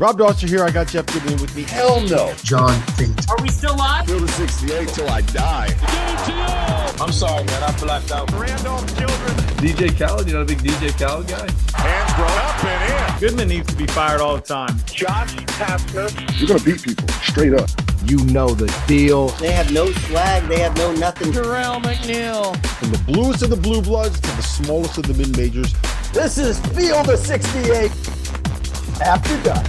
Rob Dauster here. I got Jeff Goodman with me. Hell no. John Fate. Are we still live? Field of 68 till I die. I'm sorry, man. I blacked out. Randolph Childress. DJ Khaled, you know the big DJ Khaled guy? Hands brought up and in. Goodman needs to be fired all the time. Josh Pastner. You're going to beat people straight up. You know the deal. They have no swag. They have no nothing. Terrell McNeil. From the bluest of the blue bloods to the smallest of the mid majors. This is Field of 68 after dark.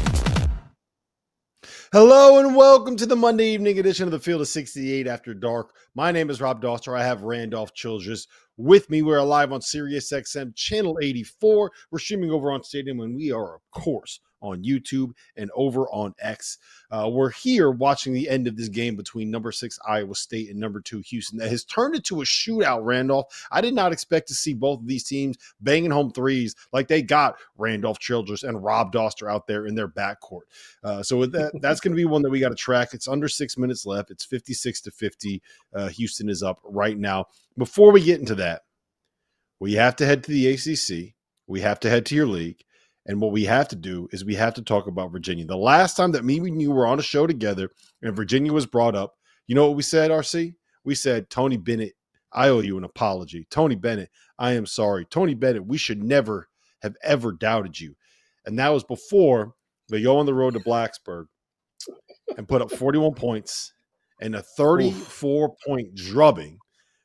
Hello and welcome to the Monday evening edition of the Field of 68 After Dark. My name is Rob Dauster. I have Randolph Childress with me. We're live on Sirius XM Channel 84. We're streaming over on Stadium, and we are, course, on YouTube and over on X. Uh, we're here watching the end of this game between number six Iowa State and number two Houston that has turned into a shootout. Randolph, I did not expect to see both of these teams banging home threes like they got Randolph Childress and Rob Dauster out there in their backcourt. Uh, so that, that's going to be one that we got to track. It's under six minutes left. It's fifty six to fifty. Uh, Houston is up right now. Before we get into that, we have to head to the ACC. We have to head to your league. And what we have to do is we have to talk about Virginia. The last time that me and you were on a show together and Virginia was brought up, you know what we said, RC? We said, Tony Bennett, I owe you an apology. Tony Bennett, I am sorry. Tony Bennett, we should never have ever doubted you. And that was before they go on the road to Blacksburg and put up 41 points and a 34 point drubbing.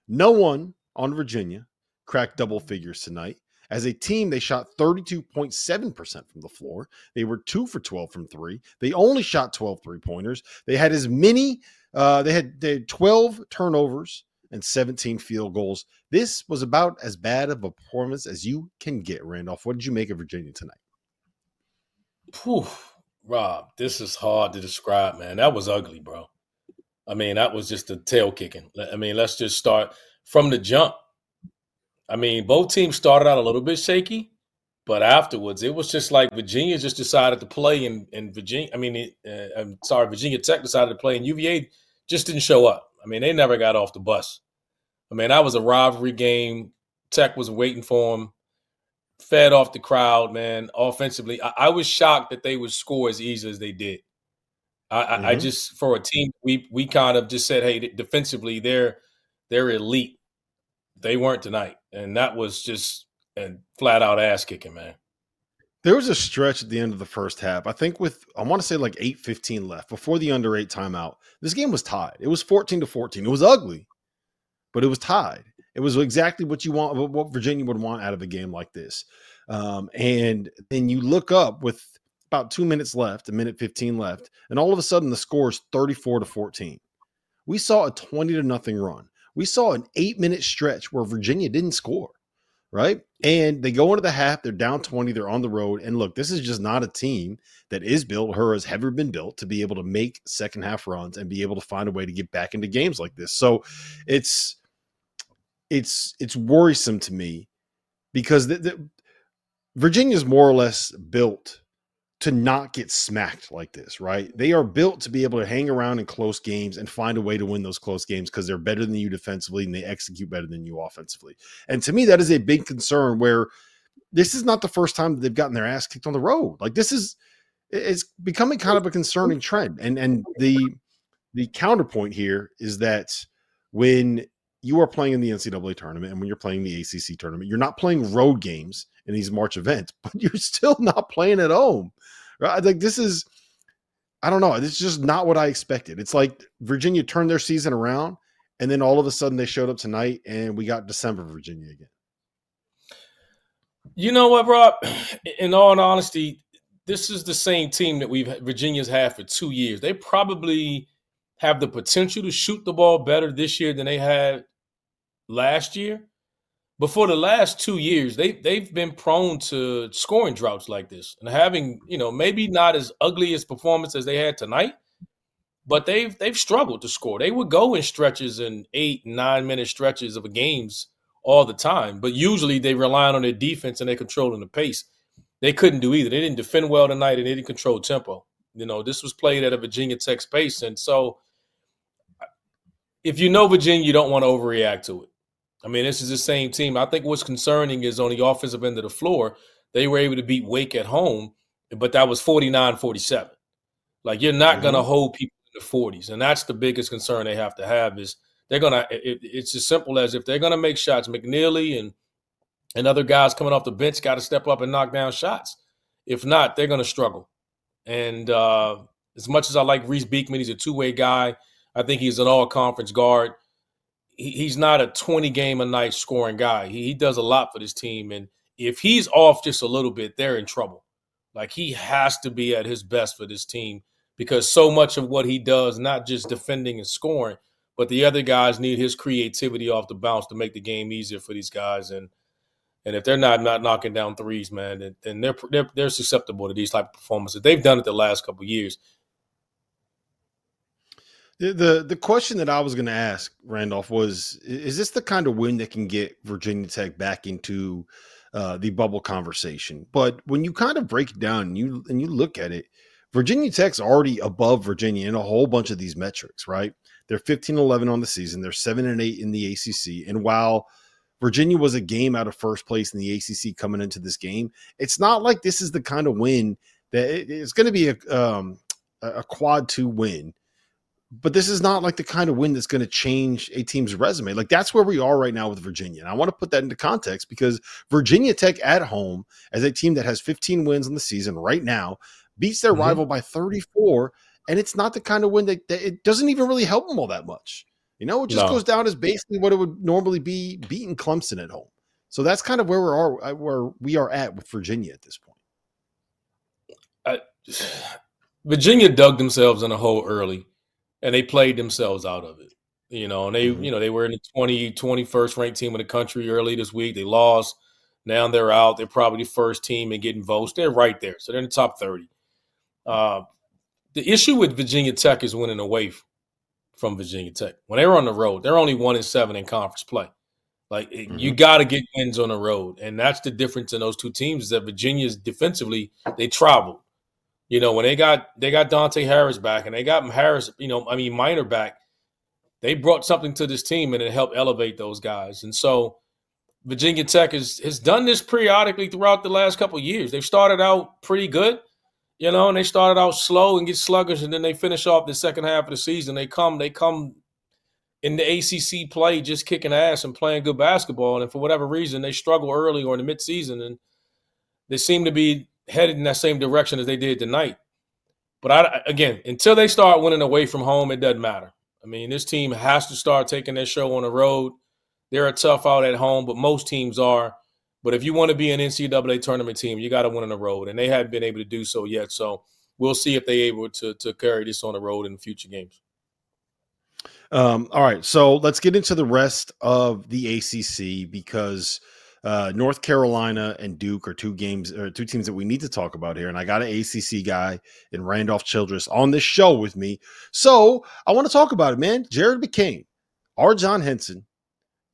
No one on Virginia cracked double figures tonight. As a team, they shot 32.7% from the floor. They were two for 12 from three. They only shot 12 three pointers. They had as many, uh, they, had, they had 12 turnovers and 17 field goals. This was about as bad of a performance as you can get, Randolph. What did you make of Virginia tonight? Whew, Rob, this is hard to describe, man. That was ugly, bro. I mean, that was just a tail kicking. I mean, let's just start from the jump. I mean, both teams started out a little bit shaky, but afterwards it was just like Virginia just decided to play, and and Virginia. I mean, uh, I'm sorry, Virginia Tech decided to play, and UVA just didn't show up. I mean, they never got off the bus. I mean, that was a rivalry game. Tech was waiting for them, fed off the crowd, man. Offensively, I, I was shocked that they would score as easy as they did. I, mm-hmm. I, I just for a team, we we kind of just said, hey, defensively, they're they're elite. They weren't tonight and that was just a flat out ass kicking, man. There was a stretch at the end of the first half. I think with I want to say like 8-15 left before the under 8 timeout. This game was tied. It was 14 to 14. It was ugly, but it was tied. It was exactly what you want what Virginia would want out of a game like this. Um, and then you look up with about 2 minutes left, a minute 15 left, and all of a sudden the score is 34 to 14. We saw a 20 to nothing run. We saw an eight minute stretch where Virginia didn't score, right? And they go into the half, they're down 20, they're on the road. And look, this is just not a team that is built or has ever been built to be able to make second half runs and be able to find a way to get back into games like this. So it's it's it's worrisome to me because the, the, Virginia's more or less built to not get smacked like this, right? They are built to be able to hang around in close games and find a way to win those close games because they're better than you defensively and they execute better than you offensively. And to me, that is a big concern where this is not the first time that they've gotten their ass kicked on the road. Like this is it's becoming kind of a concerning trend. And and the the counterpoint here is that when you are playing in the NCAA tournament and when you're playing the ACC tournament, you're not playing road games in these March events, but you're still not playing at home. Right? Like this is, I don't know. It's just not what I expected. It's like Virginia turned their season around, and then all of a sudden they showed up tonight, and we got December Virginia again. You know what, Rob? In all honesty, this is the same team that we've Virginia's had for two years. They probably have the potential to shoot the ball better this year than they had last year. But for the last two years, they they've been prone to scoring droughts like this and having, you know, maybe not as ugly as performance as they had tonight, but they've they've struggled to score. They would go in stretches and eight, nine minute stretches of games all the time, but usually they rely on their defense and they're controlling the pace. They couldn't do either. They didn't defend well tonight and they didn't control tempo. You know, this was played at a Virginia Tech pace, and so if you know Virginia, you don't want to overreact to it. I mean, this is the same team. I think what's concerning is on the offensive end of the floor, they were able to beat Wake at home, but that was 49 47. Like, you're not mm-hmm. going to hold people in the 40s. And that's the biggest concern they have to have is they're going to, it, it's as simple as if they're going to make shots, McKneely and, and other guys coming off the bench got to step up and knock down shots. If not, they're going to struggle. And uh, as much as I like Reece Beekman, he's a two way guy. I think he's an all conference guard he's not a 20 game a night scoring guy. He, he does a lot for this team. And if he's off just a little bit, they're in trouble. Like he has to be at his best for this team because so much of what he does, not just defending and scoring, but the other guys need his creativity off the bounce to make the game easier for these guys. And and if they're not not knocking down threes, man, then, then they're, they're they're susceptible to these type of performances. They've done it the last couple years. The, the question that I was going to ask Randolph was: Is this the kind of win that can get Virginia Tech back into uh, the bubble conversation? But when you kind of break it down and you and you look at it, Virginia Tech's already above Virginia in a whole bunch of these metrics, right? They're 15 11 on the season. They're 7 and 8 in the ACC. And while Virginia was a game out of first place in the ACC coming into this game, it's not like this is the kind of win that it's going to be a, um, a quad two win but this is not like the kind of win that's going to change a team's resume. Like that's where we are right now with Virginia. And I want to put that into context because Virginia Tech at home, as a team that has 15 wins in the season right now, beats their mm-hmm. rival by 34. And it's not the kind of win that, that, it doesn't even really help them all that much. You know, it just no. goes down as basically what it would normally be beating Clemson at home. So that's kind of where we are where we are at with Virginia at this point. I, Virginia dug themselves in a hole early and they played themselves out of it. You know, and they, mm-hmm. you know, they were in the 20, 21st ranked team in the country early this week. They lost. Now they're out. They're probably the first team in getting votes. They're right there. So they're in the top 30. Uh, the issue with Virginia Tech is winning away from Virginia Tech. When they were on the road, they're only one and seven in conference play. Like mm-hmm. you got to get wins on the road, and that's the difference in those two teams. Is that Virginia's defensively they traveled, you know, when they got they got Dante Harris back and they got Harris, you know, I mean Minor back, they brought something to this team and it helped elevate those guys. And so Virginia Tech has has done this periodically throughout the last couple years. They've started out pretty good, you know, and they started out slow and get sluggish, and then they finish off the second half of the season. They come, they come in the ACC play just kicking ass and playing good basketball, and for whatever reason they struggle early or in the midseason, and they seem to be headed in that same direction as they did tonight. But I, again, until they start winning away from home, it doesn't matter. I mean, this team has to start taking their show on the road. They're a tough out at home, but most teams are. But if you want to be an NCAA tournament team, you got to win on the road, and they haven't been able to do so yet. So we'll see if they're able to to carry this on the road in future games. Um, all right, so let's get into the rest of the ACC because uh, North Carolina and Duke are two games or two teams that we need to talk about here. And I got an ACC guy in Randolph Childress on this show with me. So I want to talk about it, man. Jared McCain, R. John Henson.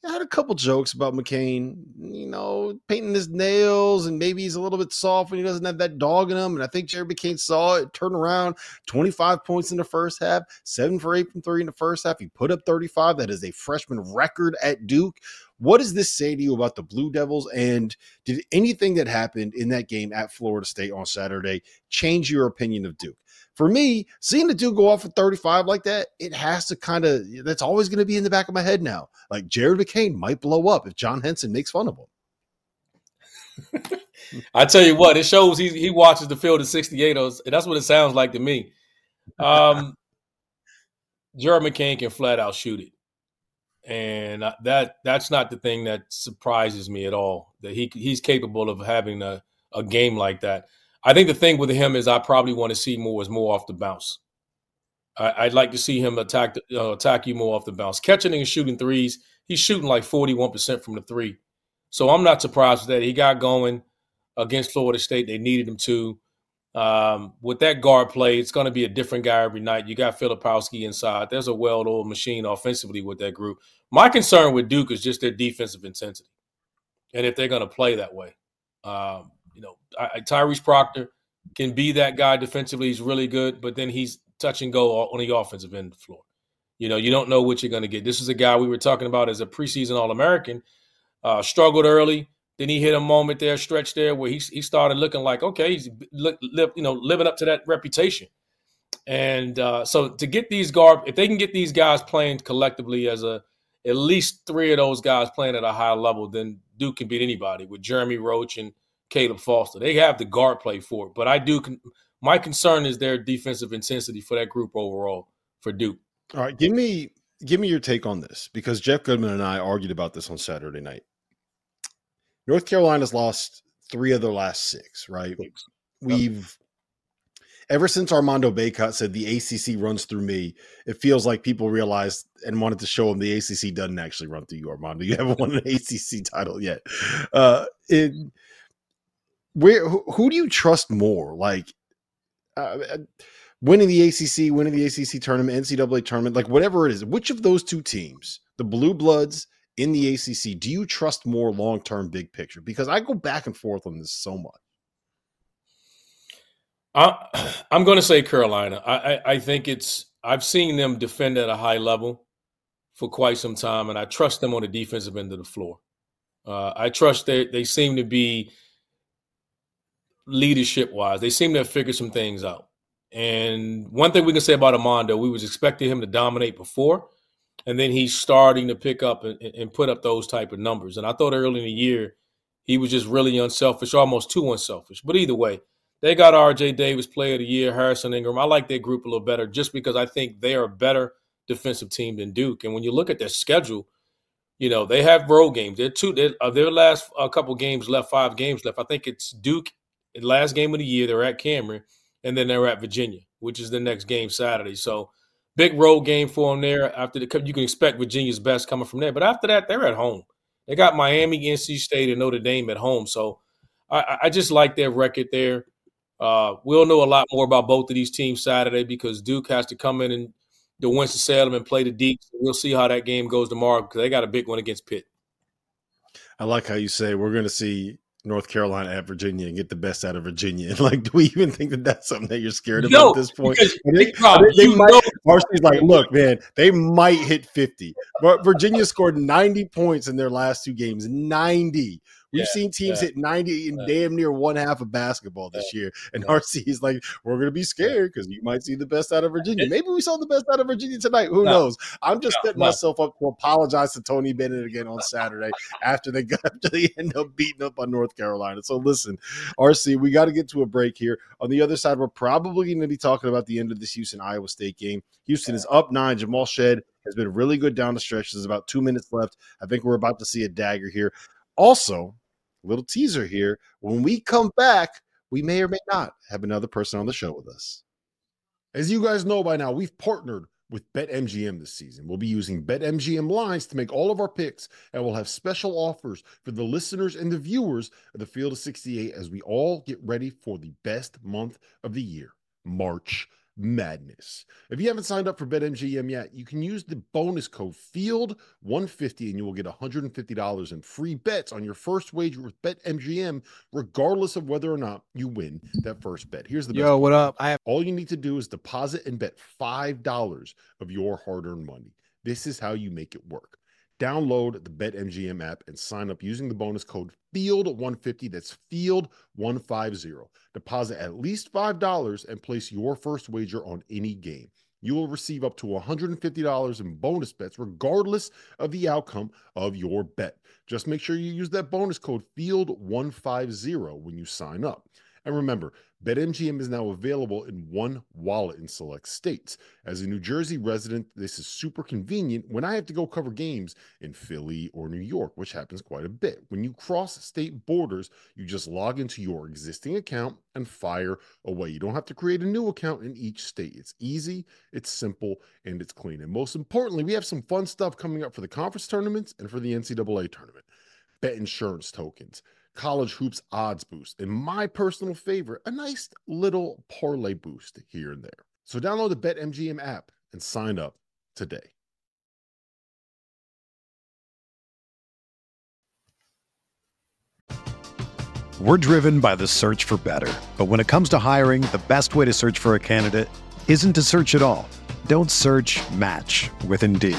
I had a couple jokes about McCain, you know, painting his nails and maybe he's a little bit soft when he doesn't have that dog in him. And I think Jared McCain saw it, turn around, 25 points in the first half, seven for eight from three in the first half. He put up 35. That is a freshman record at Duke. What does this say to you about the Blue Devils? And did anything that happened in that game at Florida State on Saturday change your opinion of Duke? For me, seeing the dude go off at 35 like that, it has to kind of that's always going to be in the back of my head now. Like Jared McCain might blow up if John Henson makes fun of him. I tell you what, it shows he he watches the field 68ers, and that's what it sounds like to me. Um Jared McCain can flat out shoot it. And that that's not the thing that surprises me at all. That he he's capable of having a, a game like that. I think the thing with him is I probably want to see more is more off the bounce. I, would like to see him attack uh, attack you more off the bounce. Catching and shooting threes, he's shooting like 41% from the three. So I'm not surprised with that. He got going against Florida State. They needed him to. Um, with that guard play, it's going to be a different guy every night. You got Filipowski inside. There's a well-oiled machine offensively with that group. My concern with Duke is just their defensive intensity, and if they're going to play that way. Um, you know, I, Tyrese Proctor can be that guy defensively. He's really good, but then he's touch and go on the offensive end of floor. You know, you don't know what you're going to get. This is a guy we were talking about as a preseason All American. Uh, struggled early. Then he hit a moment there, stretch there, where he he started looking like okay, he's li- you know living up to that reputation. And uh, so to get these guard, if they can get these guys playing collectively as a at least three of those guys playing at a high level, then Duke can beat anybody with Jeremy Roach and Caleb Foster. They have the guard play for it, but I do. Con- my concern is their defensive intensity for that group overall for Duke. All right, give me give me your take on this because Jeff Goodman and I argued about this on Saturday night. North Carolina's lost three of their last six, right? We've ever since Armando Bacot said the ACC runs through me, it feels like people realized and wanted to show him the ACC doesn't actually run through you, Armando. You haven't won an ACC title yet. Uh, it, where who, do you trust more? Like uh, uh winning the ACC, winning the ACC tournament, NCAA tournament, like whatever it is. Which of those two teams, the Blue Bloods in the ACC, do you trust more long term, big picture? Because I go back and forth on this so much. I, am going to say Carolina. I, I, I think it's I've seen them defend at a high level for quite some time, and I trust them on the defensive end of the floor. Uh, I trust they they seem to be leadership wise. They seem to have figured some things out. And one thing we can say about Armando, we was expecting him to dominate before, and then he's starting to pick up and, and put up those type of numbers. And I thought early in the year he was just really unselfish, almost too unselfish. But either way, they got R.J. Davis, Player of the Year, Harrison Ingram. I like their group a little better just because I think they are a better defensive team than Duke. And when you look at their schedule, you know they have road games. They're two. They're, uh, their last a uh, couple games left, five games left. I think it's Duke last game of the year, they're at Cameron, and then they're at Virginia, which is the next game Saturday. So big road game for them there. After the you can expect Virginia's best coming from there, but after that, they're at home. They got Miami, NC State, and Notre Dame at home. So I, I just like their record there. Uh, we'll know a lot more about both of these teams Saturday because Duke has to come in and the Winston Salem and play the Deacs. We'll see how that game goes tomorrow because they got a big one against Pitt. I like how you say we're going to see North Carolina at Virginia and get the best out of Virginia. Like, do we even think that that's something that you're scared of no, at this point? They, Rob, they, they might, Varshy's like, look, man, they might hit 50. But Virginia scored 90 points in their last two games. 90. We've yeah, seen teams yeah, hit 90 in yeah. damn near one half of basketball this year. And RC is like, we're going to be scared because you might see the best out of Virginia. Maybe we saw the best out of Virginia tonight. Who no. knows? I'm just no, setting no. myself up to apologize to Tony Bennett again on Saturday after they got after they end up beating up on North Carolina. So listen, RC, we got to get to a break here. On the other side, we're probably going to be talking about the end of this Houston Iowa State game. Houston is up nine. Jamal Shead has been really good down the stretch. There's about two minutes left. I think we're about to see a dagger here. Also, little teaser here. When we come back, we may or may not have another person on the show with us. As you guys know by now, we've partnered with BetMGM this season. We'll be using BetMGM lines to make all of our picks, and we'll have special offers for the listeners and the viewers of the Field of 68 as we all get ready for the best month of the year, March madness. If you haven't signed up for BetMGM yet, you can use the bonus code FIELD150 and you will get $150 in free bets on your first wager with BetMGM, regardless of whether or not you win that first bet. Here's the best Yo, part. what up? I have All you need to do is deposit and bet $5 of your hard earned money. This is how you make it work. Download the BetMGM app and sign up using the bonus code FIELD150. That's FIELD150. Deposit at least $5 and place your first wager on any game. You will receive up to $150 in bonus bets, regardless of the outcome of your bet. Just make sure you use that bonus code FIELD150 when you sign up. And remember, BetMGM is now available in one wallet in select states. As a New Jersey resident, this is super convenient when I have to go cover games in Philly or New York, which happens quite a bit. When you cross state borders, you just log into your existing account and fire away. You don't have to create a new account in each state. It's easy, it's simple, and it's clean. And most importantly, we have some fun stuff coming up for the conference tournaments and for the NCAA tournament. Bet insurance tokens college hoops odds boost, and my personal favorite, a nice little parlay boost here and there. So download the BetMGM app and sign up today. We're driven by the search for better. But when it comes to hiring, the best way to search for a candidate isn't to search at all. Don't search match with Indeed.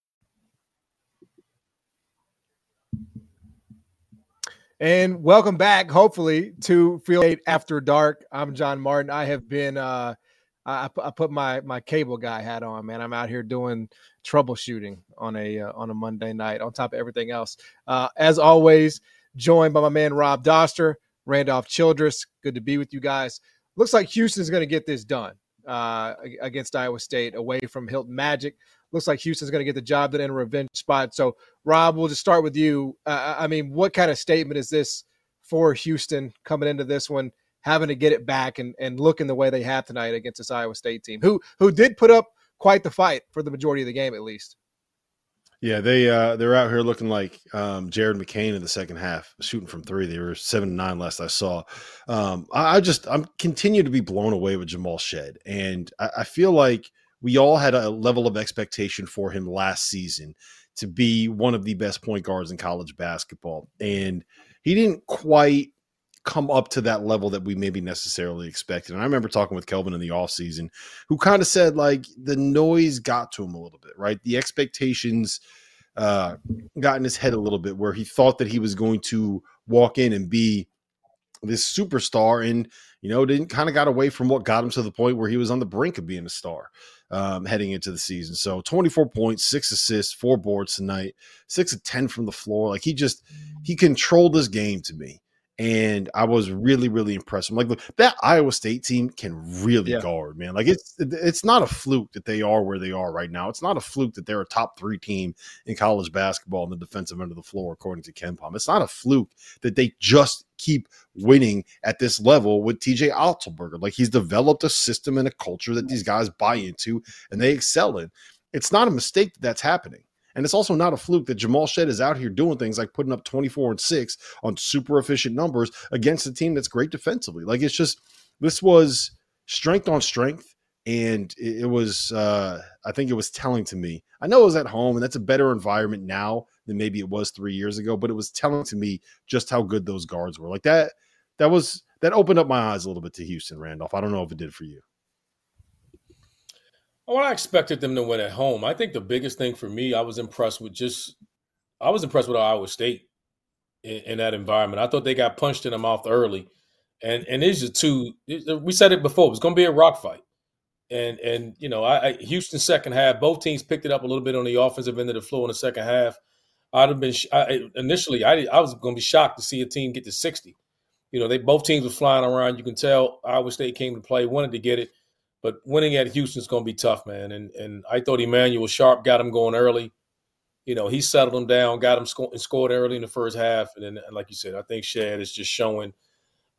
And welcome back, hopefully, to Field Eight After Dark. I'm John Martin. I have been, uh, I, I put my my cable guy hat on, man. I'm out here doing troubleshooting on a uh, on a Monday night, on top of everything else. Uh, as always, joined by my man Rob Dauster, Randolph Childress. Good to be with you guys. Looks like Houston's going to get this done uh, against Iowa State, away from Hilton Magic looks like Houston's going to get the job done in a revenge spot. So, Rob, we'll just start with you. Uh, I mean, what kind of statement is this for Houston coming into this one, having to get it back and, and looking the way they have tonight against this Iowa State team, who who did put up quite the fight for the majority of the game, at least. Yeah, they uh, they're out here looking like um, Jared McCain in the second half, shooting from three. They were seven to nine last I saw. Um, I, I, just I'm continue to be blown away with Jamal Shead, and I, I feel like we all had a level of expectation for him last season to be one of the best point guards in college basketball. And he didn't quite come up to that level that we maybe necessarily expected. And I remember talking with Kelvin in the offseason, who kind of said like the noise got to him a little bit, right? The expectations uh, got in his head a little bit where he thought that he was going to walk in and be this superstar and you know didn't kind of got away from what got him to the point where he was on the brink of being a star um, heading into the season. So 24 points, six assists, four boards tonight, six of 10 from the floor. Like he just, he controlled this game to me. And I was really, really impressed. I'm like, look, that Iowa State team can really Yeah. guard, man. Like it's it's not a fluke that they are where they are right now. It's not a fluke that they're a top three team in college basketball in the defensive end of the floor, according to KenPom. It's not a fluke that they just keep winning at this level with TJ Otzelberger. Like he's developed a system and a culture that these guys buy into and they excel in. It's not a mistake that that's happening. And it's also not a fluke that Jamal Shead is out here doing things like putting up 24 and 6 on super efficient numbers against a team that's great defensively. Like it's just this was strength on strength. And it, was uh I think it was telling to me. I know it was at home and that's a better environment now than maybe it was three years ago, but it was telling to me just how good those guards were. Like that, that was that opened up my eyes a little bit to Houston, Randolph. I don't know if it did for you. Well, I expected them to win at home. I think the biggest thing for me, I was impressed with just, I was impressed with Iowa State in, in that environment. I thought they got punched in the mouth early, and and these are two. We said it before. It was going to be a rock fight, and and you know, I, I Houston second half, both teams picked it up a little bit on the offensive end of the floor in the second half. I'd have been I, initially, I I was going to be shocked to see a team get to sixty. You know, they both teams were flying around. You can tell Iowa State came to play, wanted to get it. But winning at Houston's going to be tough, man. And and I thought Emmanuel Sharp got him going early. You know, he settled him down, got him sco- scored early in the first half. And then, like you said, I think Shad is just showing.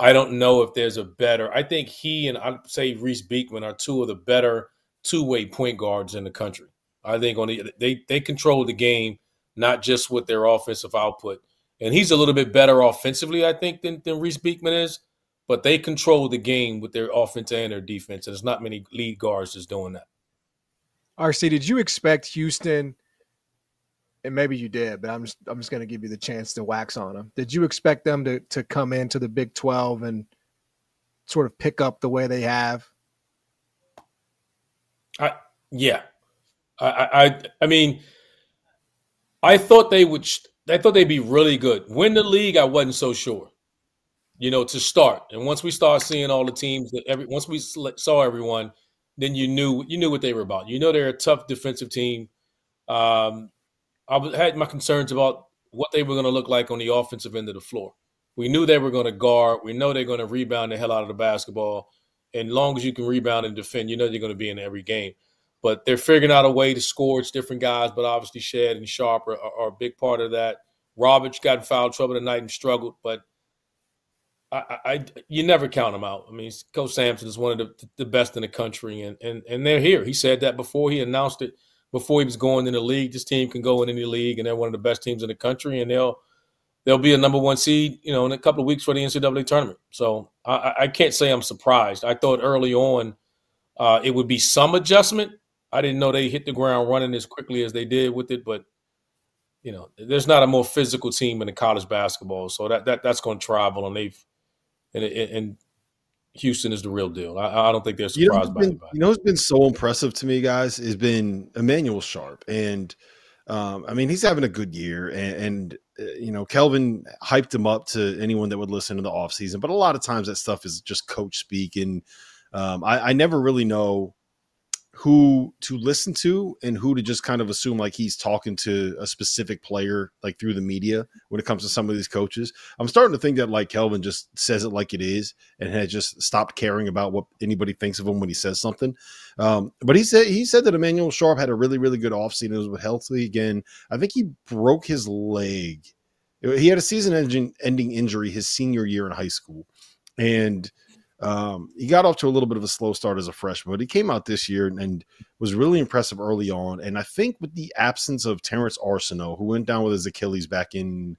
I don't know if there's a better. I think he and I'd say Reece Beekman are two of the better two way point guards in the country. I think on the they they control the game, not just with their offensive output. And he's a little bit better offensively, I think, than, than Reece Beekman is but they control the game with their offense and their defense. And there's not many lead guards that's doing that. RC, did you expect Houston? And maybe you did, but I'm just I'm just going to give you the chance to wax on them. Did you expect them to to come into the Big Twelve and sort of pick up the way they have? I yeah, I I I mean, I thought they would. I thought they'd be really good. Win the league, I wasn't so sure you know, to start. And once we start seeing all the teams that every once we saw everyone, then you knew you knew what they were about. You know, they're a tough defensive team. Um, I had my concerns about what they were going to look like on the offensive end of the floor. We knew they were going to guard. We know they're going to rebound the hell out of the basketball. And long as you can rebound and defend, you know they're going to be in every game. But they're figuring out a way to score. It's different guys, but obviously Shad and Sharp are, are a big part of that. Roberts got in foul trouble tonight and struggled, but I, I, you never count them out. I mean, Coach Sampson is one of the, the best in the country, and, and and they're here. He said that before he announced it, before he was going in the league. This team can go in any league, and they're one of the best teams in the country, and they'll they'll be a number one seed, you know, in a couple of weeks for the NCAA tournament. So I, I can't say I'm surprised. I thought early on uh, it would be some adjustment. I didn't know they hit the ground running as quickly as they did with it, but you know, there's not a more physical team in the college basketball, so that that that's going to travel, and they've and, and Houston is the real deal. I, I don't think they're surprised you know, by anybody. You know what's been so impressive to me, guys, has been Emmanuel Sharp. And um, I mean, he's having a good year. And, and uh, you know, Kelvin hyped him up to anyone that would listen in the offseason. But a lot of times that stuff is just coach speak. And um, I, I never really know who to listen to and who to just kind of assume like he's talking to a specific player like through the media when it comes to some of these coaches. I'm starting to think that like Kelvin just says it like it is and has just stopped caring about what anybody thinks of him when he says something. Um, but he said he said that Emmanuel Sharp had a really really good offseason. It was healthy again. I think he broke his leg. He had a season ending injury his senior year in high school, and um, he got off to a little bit of a slow start as a freshman, but he came out this year and, and, was really impressive early on. And I think with the absence of Terrence Arceneaux, who went down with his Achilles back in,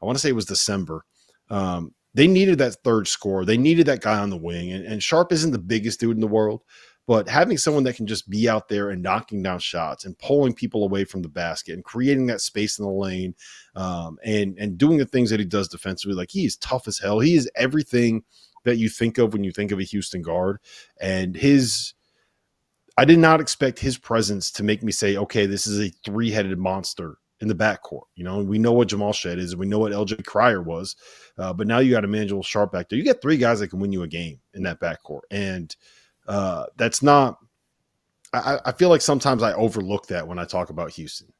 I want to say it was December, um, they needed that third score. They needed that guy on the wing. And, and Sharp isn't the biggest dude in the world, but having someone that can just be out there and knocking down shots and pulling people away from the basket and creating that space in the lane um, and and doing the things that he does defensively, like he is tough as hell. He is everything – that you think of when you think of a Houston guard. And his, I did not expect his presence to make me say, okay, this is a three headed monster in the backcourt. You know, we know what Jamal Shead is, and we know what LJ Cryer was, uh, but now you got Emmanuel Sharp back there. You get three guys that can win you a game in that backcourt, and uh, that's not. I, I feel like sometimes I overlook that when I talk about Houston.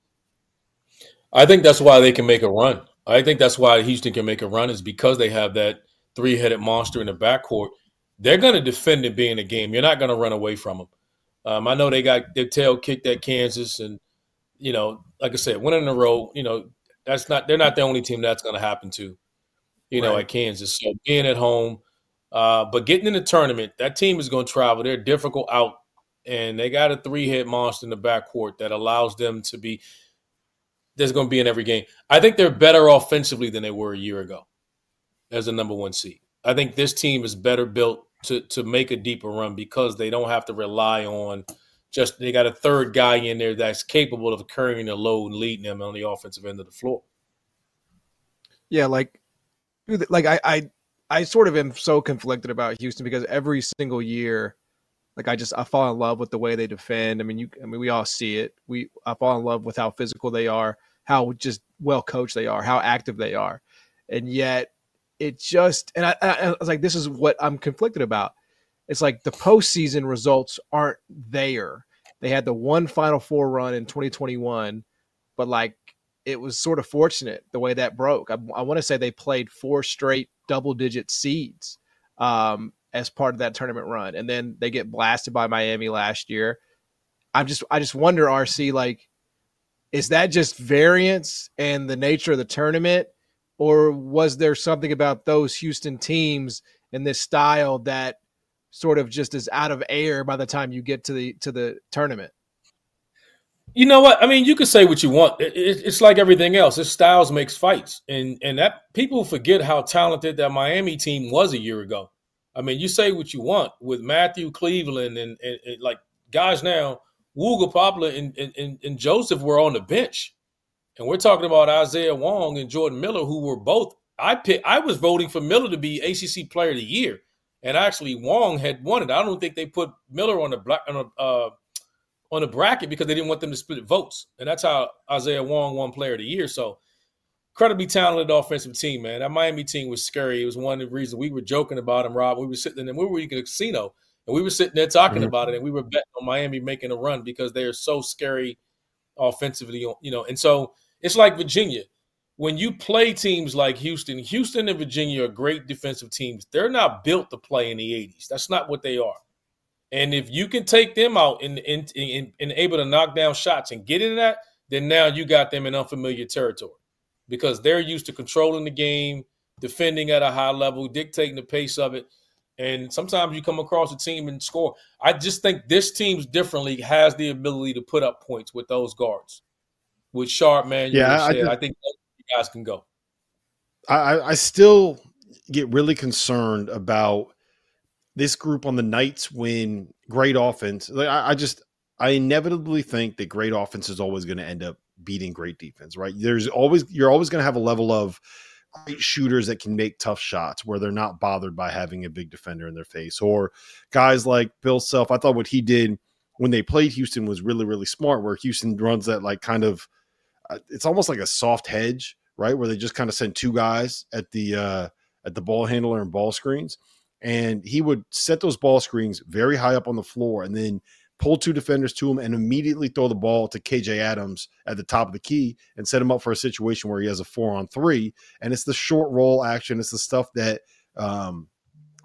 I think that's why they can make a run. I think that's why Houston can make a run is because they have that three headed monster in the backcourt. They're going to defend it being a game. You're not going to run away from them. Um, I know they got their tail kicked at Kansas, and you know, like I said, winning in a row. You know, that's not they're not the only team that's going to happen to. You know, at Kansas. So being at home, uh, but getting in the tournament, that team is going to travel. They're difficult out, and they got a three head monster in the backcourt that allows them to be. There's going to be in every game. I think they're better offensively than they were a year ago, as a number one seed. I think this team is better built to to make a deeper run because they don't have to rely on just they got a third guy in there that's capable of carrying the load and leading them on the offensive end of the floor. Yeah, like, like I, I, I sort of am so conflicted about Houston because every single year, like I just I fall in love with the way they defend. I mean, you, I mean, we all see it. We I fall in love with how physical they are, how just well coached they are, how active they are, and yet it just and I, I, was like, this is what I'm conflicted about. It's like the postseason results aren't there. They had the one Final Four run in 2021, but like it was sort of fortunate the way that broke. I, I want to say they played four straight double digit seeds um, as part of that tournament run, and then they get blasted by Miami last year. I'm just I just wonder, RC, like, is that just variance and the nature of the tournament, or was there something about those Houston teams in this style that sort of just is out of air by the time you get to the to the tournament? You know what? I mean, you can say what you want. It, it, it's like everything else. It's styles makes fights, and and that people forget how talented that Miami team was a year ago. I mean, you say what you want with Matthew Cleveland and, and, and like guys now, Wooga Poplar and, and, and Joseph were on the bench, and we're talking about Isaiah Wong and Jordan Miller, who were both. I pick, I was voting for Miller to be ACC Player of the Year, and actually Wong had won it. I don't think they put Miller on the black on a uh, on the bracket because they didn't want them to split votes, and that's how Isaiah Wong won Player of the Year. So incredibly talented offensive team, man. That Miami team was scary. It was one of the reasons we were joking about him, Rob. We were sitting there, we were in a casino, and we were sitting there talking Mhm. about it, and we were betting on Miami making a run because they are so scary offensively, you know. And so it's like Virginia. When you play teams like Houston, Houston and Virginia are great defensive teams. They're not built to play in the 80s. That's not what they are. And if you can take them out and, and, and, and able to knock down shots and get into that, then now you got them in unfamiliar territory because they're used to controlling the game, defending at a high level, dictating the pace of it. And sometimes you come across a team and score. I just think this team's differently has the ability to put up points with those guards. With Sharp, man, you Yeah, I I, I think those guys can go. I, I still get really concerned about this group on the nights when great offense. Like I, I just I inevitably think that great offense is always going to end up beating great defense. Right? There's always you're always going to have a level of great shooters that can make tough shots where they're not bothered by having a big defender in their face or guys like Bill Self. I thought what he did when they played Houston was really really smart. Where Houston runs that like kind of it's almost like a soft hedge, right? Where they just kind of send two guys at the uh, at the ball handler and ball screens, and he would set those ball screens very high up on the floor, and then pull two defenders to him and immediately throw the ball to KJ Adams at the top of the key and set him up for a situation where he has a four on three, and it's the short roll action. It's the stuff that um,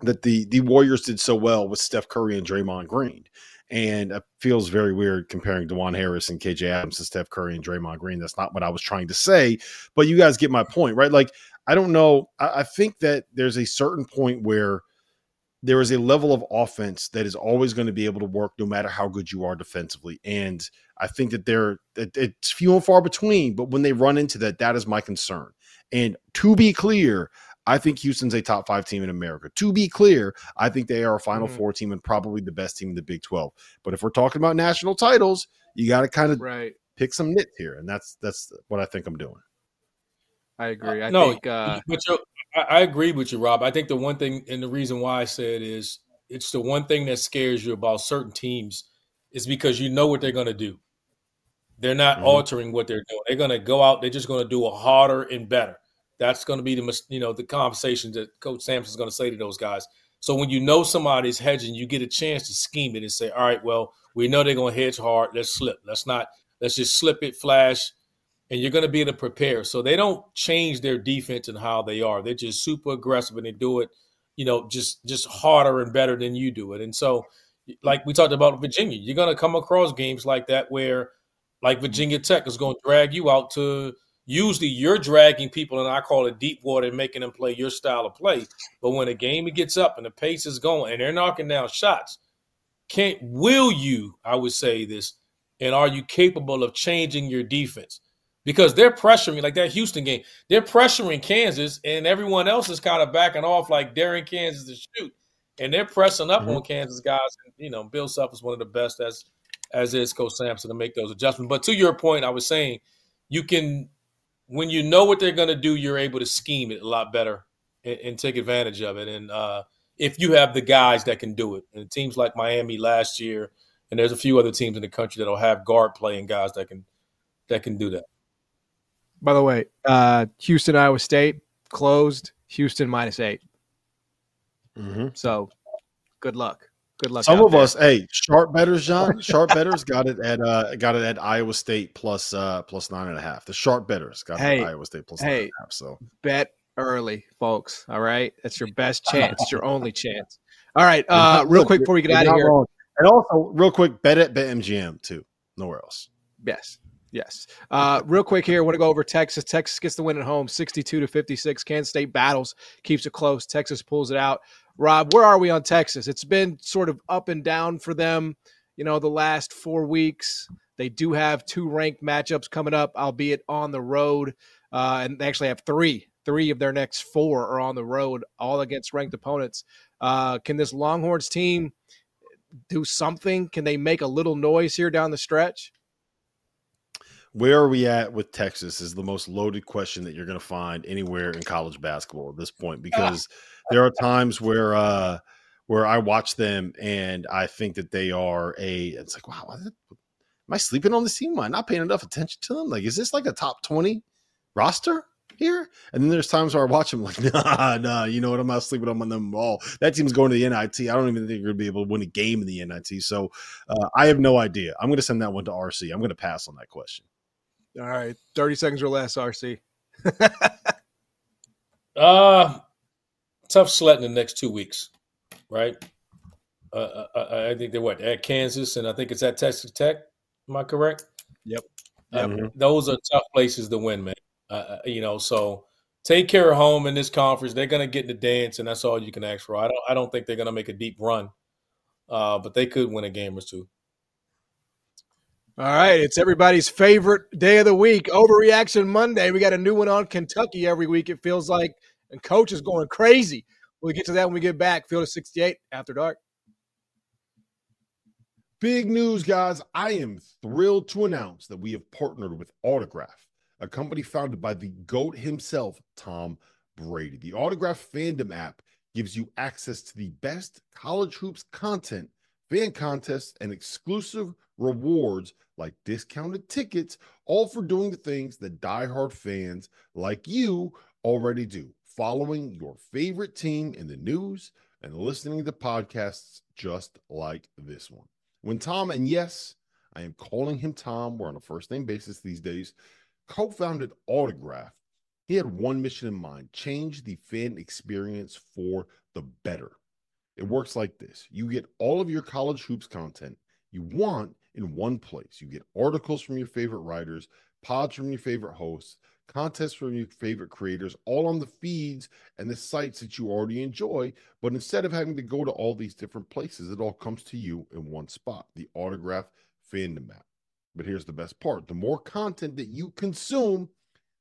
that the the Warriors did so well with Steph Curry and Draymond Green. And it feels very weird comparing Dajuan Harris and KJ Adams to Steph Curry and Draymond Green. That's not what I was trying to say, but you guys get my point, right? Like, I don't know. I, I think that there's a certain point where there is a level of offense that is always going to be able to work no matter how good you are defensively. And I think that they're it's few and far between, but when they run into that, that is my concern. And to be clear, I think Houston's a top five team in America. To be clear, I think they are a Final Mhm. Four team and probably the best team in the Big 12. But if we're talking about national titles, you got to kind of Right. pick some nits here, and that's that's what I think I'm doing. I agree. I no, think uh, but you're, I, I agree with you, Rob. I think the one thing, and the reason why I said is, it's the one thing that scares you about certain teams is because you know what they're going to do. They're not Mhm. altering what they're doing. They're going to go out. They're just going to do it harder and better. That's going to be the you know the conversations that Coach Sampson's going to say to those guys. So when you know somebody's hedging, you get a chance to scheme it and say, "All right, well, we know they're going to hedge hard. Let's slip. Let's not. Let's just slip it, flash, and you're going to be able to prepare. So they don't change their defense and how they are. They're just super aggressive and they do it, you know, just just harder and better than you do it. And so, like we talked about Virginia, you're going to come across games like that where, like Virginia Tech is going to drag you out to. Usually, you're dragging people, and I call it deep water, and making them play your style of play. But when a game gets up and the pace is going, and they're knocking down shots, can't will you? I would say this, and are you capable of changing your defense? because they're pressuring like that Houston game. They're pressuring Kansas, and everyone else is kind of backing off, like daring Kansas to shoot, and they're pressing up mm-hmm. on Kansas guys. And, you know, Bill Self is one of the best as as is Coach Sampson to make those adjustments. But to your point, I was saying you can when you know what they're going to do, you're able to scheme it a lot better and, and take advantage of it. And uh, if you have the guys that can do it, and teams like Miami last year, and there's a few other teams in the country that'll have guard playing guys that can that can do that. By the way, uh, Houston, Iowa State closed. Houston minus 8 mm-hmm. So, good luck. Good luck. Some of there. us, hey, sharp betters, John. Sharp betters got it at uh got it at Iowa State plus uh plus nine and a half. The sharp betters got hey, Iowa State plus hey, nine and a half. So bet early, folks. All right, that's your best chance. It's your only chance. All right, uh, real quick before we get out of here, wrong. and also real quick, bet at BetMGM too. Nowhere else. Yes. Yes. Uh, real quick here, I want to go over Texas. Texas gets the win at home, 62 to 56. Kansas State battles, keeps it close. Texas pulls it out. Rob, where are we on Texas? It's been sort of up and down for them, you know, the last four weeks. They do have two ranked matchups coming up, albeit on the road. Uh, and they actually have three. Three of their next four are on the road, all against ranked opponents. Uh, can this Longhorns team do something? Can they make a little noise here down the stretch? where are we at with Texas is the most loaded question that you're going to find anywhere in college basketball at this point because there are times where uh where I watch them and I think that they are a it's like wow am I sleeping on this team am I not paying enough attention to them? Like is this like a top 20 roster here? And then there's times where I watch them like nah nah you know what? I'm not sleeping on them at all. That team's going to the NIT I don't even think you're going to be able to win a game in the NIT so uh, I have no idea. I'm going to send that one to RC I'm going to pass on that question. All right, thirty seconds or less, RC. uh tough sledding the next two weeks, right? Uh, uh, uh, I think they're what at Kansas, and I think it's at Texas Tech. Am I correct? Yep. Um, mm-hmm. Those are tough places to win, man. Uh, uh, you know, so take care of home in this conference. They're going to get in the dance, and that's all you can ask for. I don't. I don't think they're going to make a deep run, uh, but they could win a game or two. All right, it's everybody's favorite day of the week, Overreaction Monday. We got a new one on Kentucky every week, it feels like, and coach is going crazy. We'll get to that when we get back. Field of 68 after dark. Big news, guys. I am thrilled to announce that we have partnered with Autograph, a company founded by the GOAT himself, Tom Brady. The Autograph fandom app gives you access to the best college hoops content, fan contests, and exclusive rewards like discounted tickets, all for doing the things that diehard fans like you already do, following your favorite team in the news and listening to podcasts just like this one. When Tom, and yes, I am calling him Tom, we're on a first name basis these days, co founded Autograph, he had one mission in mind change the fan experience for the better. It works like this you get all of your college hoops content you want in one place. You get articles from your favorite writers, pods from your favorite hosts, contests from your favorite creators, all on the feeds and the sites that you already enjoy. But instead of having to go to all these different places, it all comes to you in one spot the autograph fandom app. But here's the best part the more content that you consume,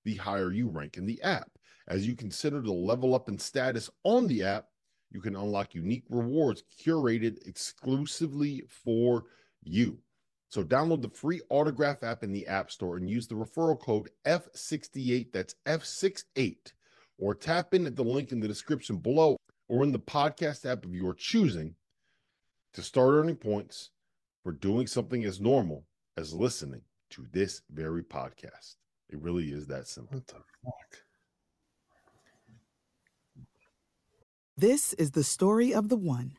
the higher you rank in the app. As you consider the level up in status on the app, you can unlock unique rewards curated exclusively for you. So download the free Autograph app in the App Store and use the referral code F68, that's F68, or tap in at the link in the description below or in the podcast app of your choosing to start earning points for doing something as normal as listening to this very podcast. It really is that simple. What the fuck? This is the story of the one.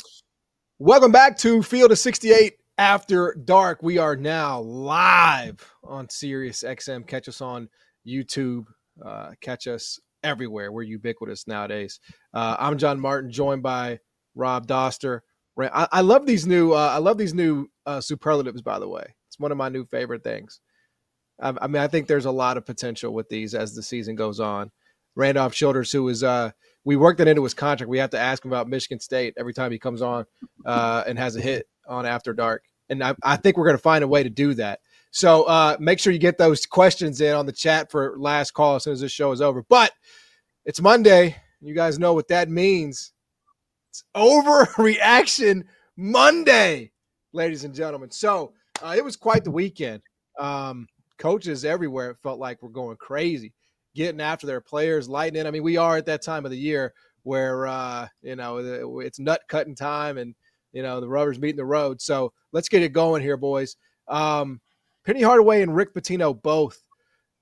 Welcome back to Field of 68 After Dark. We are now live on Sirius XM. Catch us on YouTube. Uh, catch us everywhere. We're ubiquitous nowadays. Uh, I'm John Martin, joined by Rob Dauster. I, I love these new. Uh, I love these new uh, superlatives. By the way, it's one of my new favorite things. I, I, mean, I think there's a lot of potential with these as the season goes on. Randolph Childress, who is uh, we worked it into his contract. We have to ask him about Michigan State every time he comes on uh, and has a hit on After Dark. And I, I think we're going to find a way to do that. So uh, make sure you get those questions in on the chat for last call as soon as this show is over. But it's Monday. You guys know what that means. It's overreaction Monday, ladies and gentlemen. So uh, it was quite the weekend. Um, coaches everywhere felt like we're going crazy getting after their players, lighting in. I mean, we are at that time of the year where uh, you know it's nut cutting time and you know the rubber's meeting the road. So let's get it going here, boys. Um, Penny Hardaway and Rick Pitino both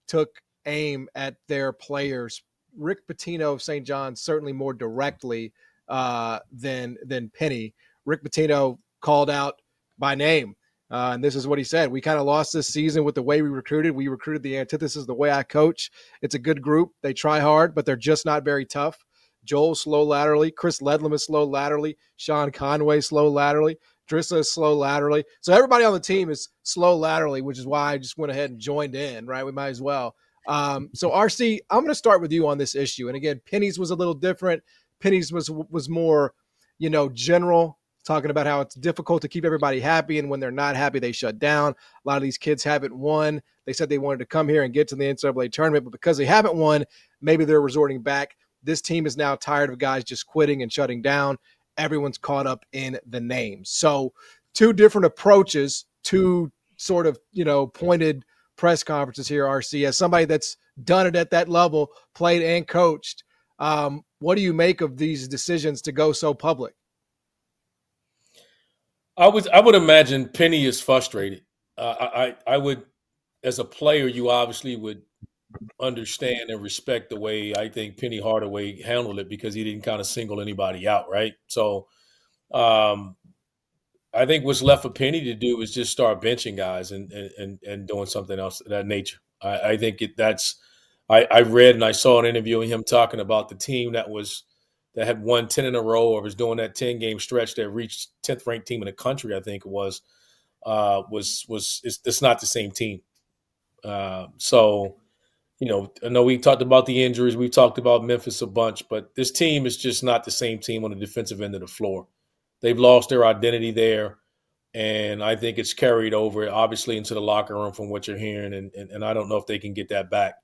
took aim at their players. Rick Pitino of St. John's certainly more directly uh, than than Penny. Rick Pitino called out by name uh, and this is what he said. We kind of lost this season with the way we recruited. We recruited the antithesis the way I coach. It's a good group. They try hard, but they're just not very tough. Joel slow laterally. Chris Ledlum is slow laterally. Sean Conway slow laterally. Drissa is slow laterally. So everybody on the team is slow laterally, which is why I just went ahead and joined in, right? We might as well. Um, so RC, I'm going to start with you on this issue. And again, Penny's was a little different. Penny's was was more, you know, general talking about how it's difficult to keep everybody happy. And when they're not happy, they shut down. A lot of these kids haven't won. They said they wanted to come here and get to the NCAA tournament, but because they haven't won, maybe they're resorting back. This team is now tired of guys just quitting and shutting down. Everyone's caught up in the names. So, two different approaches, two sort of, you know, pointed press conferences here, RC. As somebody that's done it at that level, played and coached, um, what do you make of these decisions to go so public? I would I would imagine Penny is frustrated. Uh, I I would, as a player, you obviously would understand and respect the way I think Penny Hardaway handled it because he didn't kind of single anybody out, right? So, um, I think what's left for Penny to do is just start benching guys and and and doing something else of that nature. I, I think it, that's. I, I read and I saw an interview of him talking about the team that was that had won 10 in a row or was doing that 10 game stretch that reached 10th ranked team in the country, I think it was, uh, was, was, it's, it's not the same team. Uh, so, you know, I know we talked about the injuries, We've talked about Memphis a bunch, but this team is just not the same team on the defensive end of the floor. They've lost their identity there. And I think it's carried over, obviously, into the locker room from what you're hearing. And, and, and I don't know if they can get that back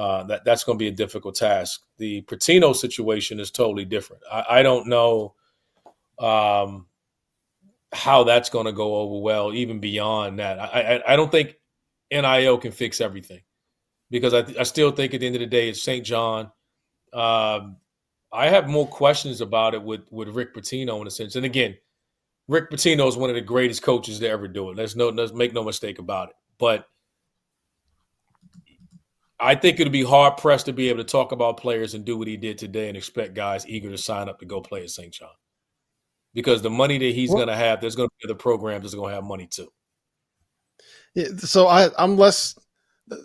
uh, that that's going to be a difficult task. The Pitino situation is totally different. I, I don't know um, how that's going to go over well, even beyond that. I, I, I, don't think NIL can fix everything because I, I still think at the end of the day it's St. John. Um, I have more questions about it with with Rick Pitino in a sense. And again, Rick Pitino is one of the greatest coaches to ever do it. There's no, let's make no mistake about it. But I think it'd be hard pressed to be able to talk about players and do what he did today and expect guys eager to sign up to go play at St. John. Because the money that he's going to have, there's going to be other programs that's going to have money too. Yeah, so I, I'm less.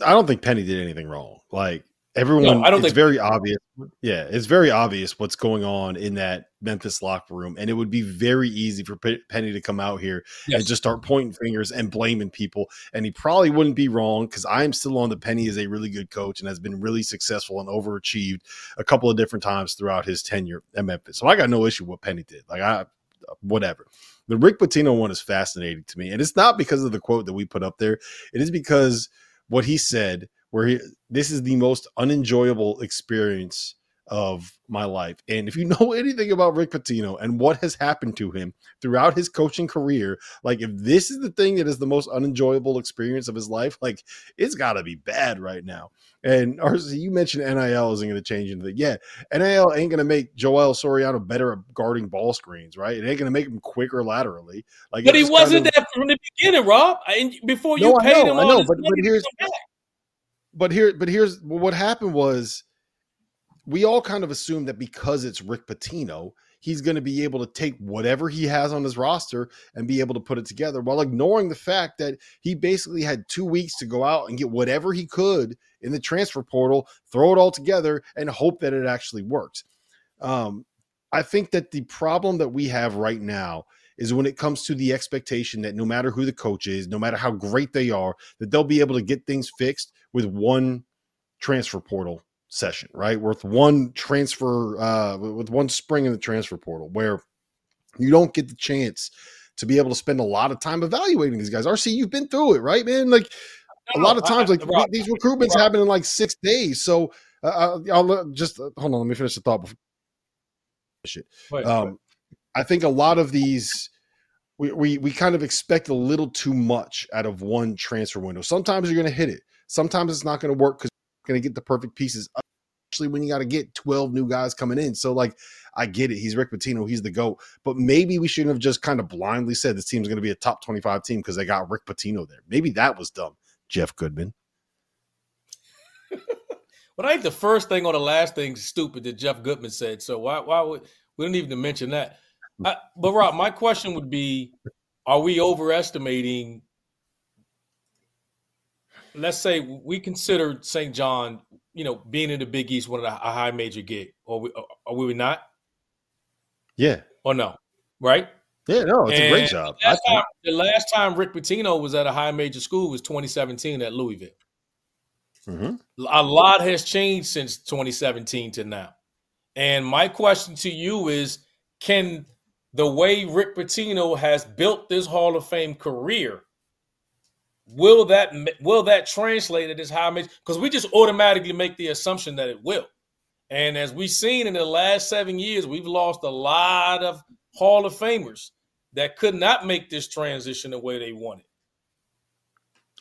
I don't think Penny did anything wrong. Like everyone, no, I don't it's think very obvious. Yeah, it's very obvious what's going on in that Memphis locker room, and it would be very easy for Penny to come out here yes. and just start pointing fingers and blaming people. And he probably wouldn't be wrong because I'm still on the Penny is a really good coach and has been really successful and overachieved a couple of different times throughout his tenure at Memphis. So I got no issue with what Penny did. Like I, uh, whatever. The Rick Pitino one is fascinating to me, and it's not because of the quote that we put up there. It is because what he said where he this is the most unenjoyable experience of my life. And if you know anything about Rick Pitino and what has happened to him throughout his coaching career, like if this is the thing that is the most unenjoyable experience of his life, like it's got to be bad right now. And RC, you mentioned NIL isn't going to change anything. Yeah, NIL ain't going to make Joel Soriano better at guarding ball screens, right? It ain't going to make him quicker laterally. Like, but he wasn't of, that from the beginning, Rob. I, before you no, paid know, him, I know, but, but here's but here, but here's what happened was we all kind of assumed that because it's Rick Pitino, he's going to be able to take whatever he has on his roster and be able to put it together while ignoring the fact that he basically had two weeks to go out and get whatever he could in the transfer portal, throw it all together, and hope that it actually works. Um, I think that the problem that we have right now is when it comes to the expectation that no matter who the coach is, no matter how great they are, that they'll be able to get things fixed with one transfer portal session, right? With one transfer, uh, with one spring in the transfer portal, where you don't get the chance to be able to spend a lot of time evaluating these guys. RC, you've been through it, right, man? Like a lot of times, like I, these recruitments happen in like six days. So uh, uh I'll just uh, hold on. Let me finish the thought. Before shit. Wait, um, wait. I think a lot of these we, we we kind of expect a little too much out of one transfer window. Sometimes you're going to hit it. Sometimes it's not going to work because you're going to get the perfect pieces. Especially when you got to get 12 new guys coming in. So like, I get it. He's Rick Pitino. He's the goat. But maybe we shouldn't have just kind of blindly said this team's going to be a top 25 team because they got Rick Pitino there. Maybe that was dumb. Jeff Goodman. but I think the first thing or the last thing stupid that Jeff Goodman said. So why why would we don't even mention that? I, but Rob, my question would be: Are we overestimating? Let's say we consider St. John, you know, being in the Big East, one of the a high major gig, or we, are we not? Yeah. Or no? Right? Yeah, no, it's and a great job. The last, time, the last, time, Rick Pitino was at a high major school was 2017 at Louisville. Mm-hmm. A lot has changed since 2017 to now. And my question to you is can the way Rick Pitino has built this Hall of Fame career, will that will that translate at this high major? Because we just automatically make the assumption that it will. And as we've seen in the last seven years, we've lost a lot of Hall of Famers that could not make this transition the way they wanted.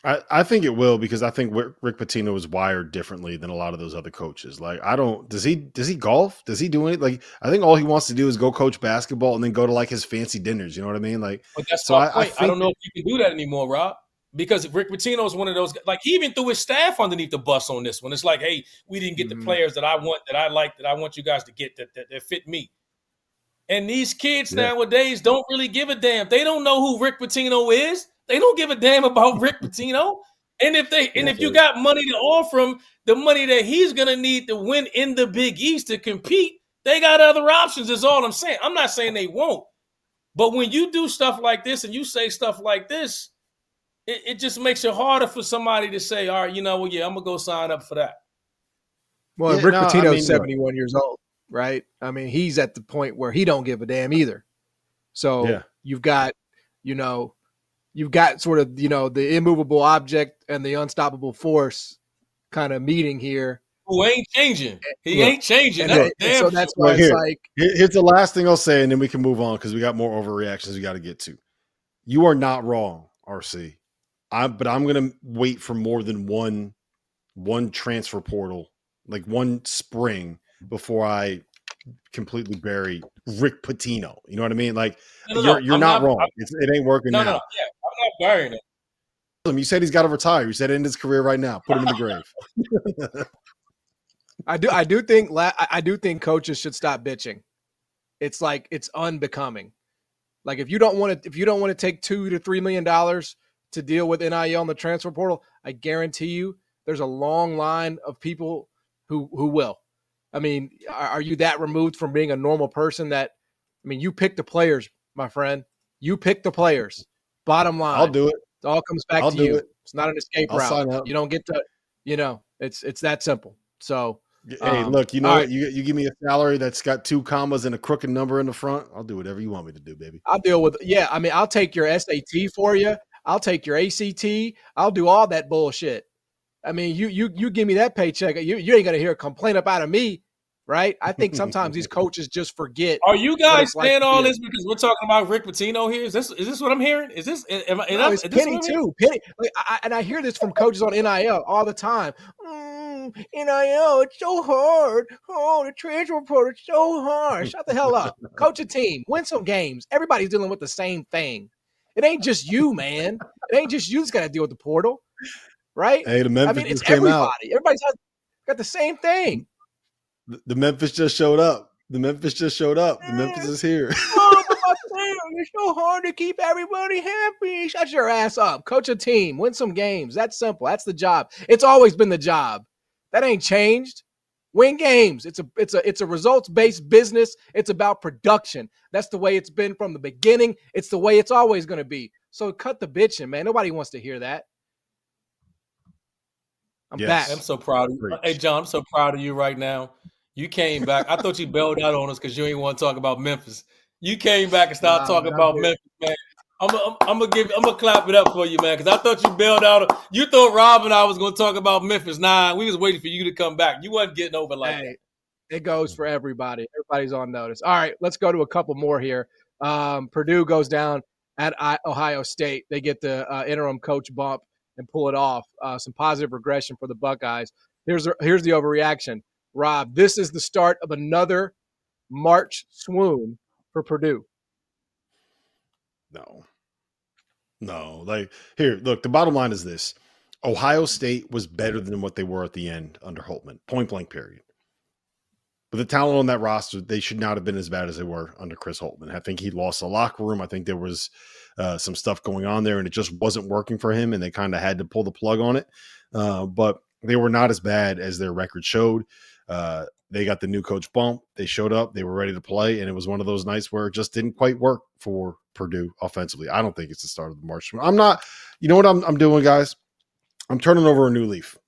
I, I think it will because I think Rick Pitino is wired differently than a lot of those other coaches. Like I don't does he does he golf? Does he do anything? Like I think all he wants to do is go coach basketball and then go to like his fancy dinners. You know what I mean? Like but that's so I, I, I, don't know if you can do that anymore, Rob. Because Rick Pitino is one of those like he even threw his staff underneath the bus on this one. It's like, hey, we didn't get mm-hmm. the players that I want, that I like, that I want you guys to get that that, that fit me. And these kids yeah. nowadays don't really give a damn. They don't know who Rick Pitino is. They don't give a damn about Rick Pitino. And if they and if you got money to offer him, the money that he's gonna need to win in the Big East to compete, they got other options. Is all I'm saying. I'm not saying they won't, but when you do stuff like this and you say stuff like this, it, it just makes it harder for somebody to say, "All right, you know, well, yeah, I'm gonna go sign up for that." Well, yeah, Rick no, Pitino's I mean, 71 years old, right? I mean, he's at the point where he don't give a damn either. So yeah. you've got, you know, you've got sort of you know the immovable object and the unstoppable force kind of meeting here. Who ain't changing? He ain't changing. That's so that's why it's here, like here's the last thing I'll say, and then we can move on because we got more overreactions we got to get to. You are not wrong, RC. I but I'm gonna wait for more than one one transfer portal, like one spring, before I completely bury Rick Pitino. You know what I mean? Like no, no, you're you're not, not, wrong. it ain't working no, now. No, yeah, I'm not burying it. You said he's got to retire. You said end his career right now. Put him in the grave. I do. I do think. I do think coaches should stop bitching. It's like it's unbecoming. Like if you don't want to, if you don't want to take two to three million dollars to deal with NIL in the transfer portal, I guarantee you, there's a long line of people who who will. I mean, are, are you that removed from being a normal person that? I mean, you pick the players, my friend. You pick the players. Bottom line. I'll do it. It all comes back I'll to you. It. It's not an escape I'll route. You don't get to, you know, it's it's that simple. So Hey, um, look, you know what? Right. You you give me a salary that's got two commas and a crooked number in the front. I'll do whatever you want me to do, baby. I'll deal with yeah. I mean, I'll take your SAT for you. I'll take your ACT. I'll do all that bullshit. I mean, you you you give me that paycheck. You you ain't gonna hear a complaint about of me. Right? I think sometimes these coaches just forget. Are you guys it's like all this because we're talking about Rick Pitino here? Is this is this what I'm hearing? Is this am I, am No, I- it's is Penny what too. Penny, like, I, I- and I hear this from coaches on NIL all the time. Mm, NIL, it's so hard. Oh, the transfer portal, it's so hard. Shut the hell up. Coach a team, win some games. Everybody's dealing with the same thing. It ain't just you, man. It ain't just you that's got to deal with the portal, right? Hey, the I Memphis mean, it's just came everybody. out. Everybody's got, got the same thing. The- The Memphis just showed up. The Memphis just showed up. The Memphis is here. Oh, but my man, it's so hard to keep everybody happy. Shut your ass up. Coach a team. Win some games. That's simple. That's the job. It's always been the job. That ain't changed. Win games. It's a it's a it's a results based business. It's about production. That's the way it's been from the beginning. It's the way it's always going to be. So cut the bitching, man. Nobody wants to hear that. I'm Yes. back. I'm so proud of you. Hey, John, I'm so proud of you right now. You came back. I thought you bailed out on us because you ain't want to talk about Memphis. You came back and started Nah, talking about. Memphis, man. I'm gonna I'm, gonna give I'm gonna clap it up for you, man, because I thought you bailed out. You thought Rob and I was gonna talk about Memphis. Nah, we was waiting for you to come back. You wasn't getting over like Hey, it goes for everybody. Everybody's on notice. All right, let's go to a couple more here. Um, Purdue goes down at Ohio State. They get the uh, interim coach bump and pull it off. Uh, some positive regression for the Buckeyes. Here's here's the overreaction. Rob, this is the start of another March swoon for Purdue. No. No. Like here, look, the bottom line is this. Ohio State was better than what they were at the end under Holtmann. Point blank period. But the talent on that roster, they should not have been as bad as they were under Chris Holtmann. I think he lost the locker room. I think there was uh, some stuff going on there, and it just wasn't working for him, and they kind of had to pull the plug on it. Uh, but they were not as bad as their record showed. Uh, they got the new coach bump. They showed up. They were ready to play, and it was one of those nights where it just didn't quite work for Purdue offensively. I don't think it's the start of the March. I'm not. You know what I'm, I'm doing, guys? I'm turning over a new leaf.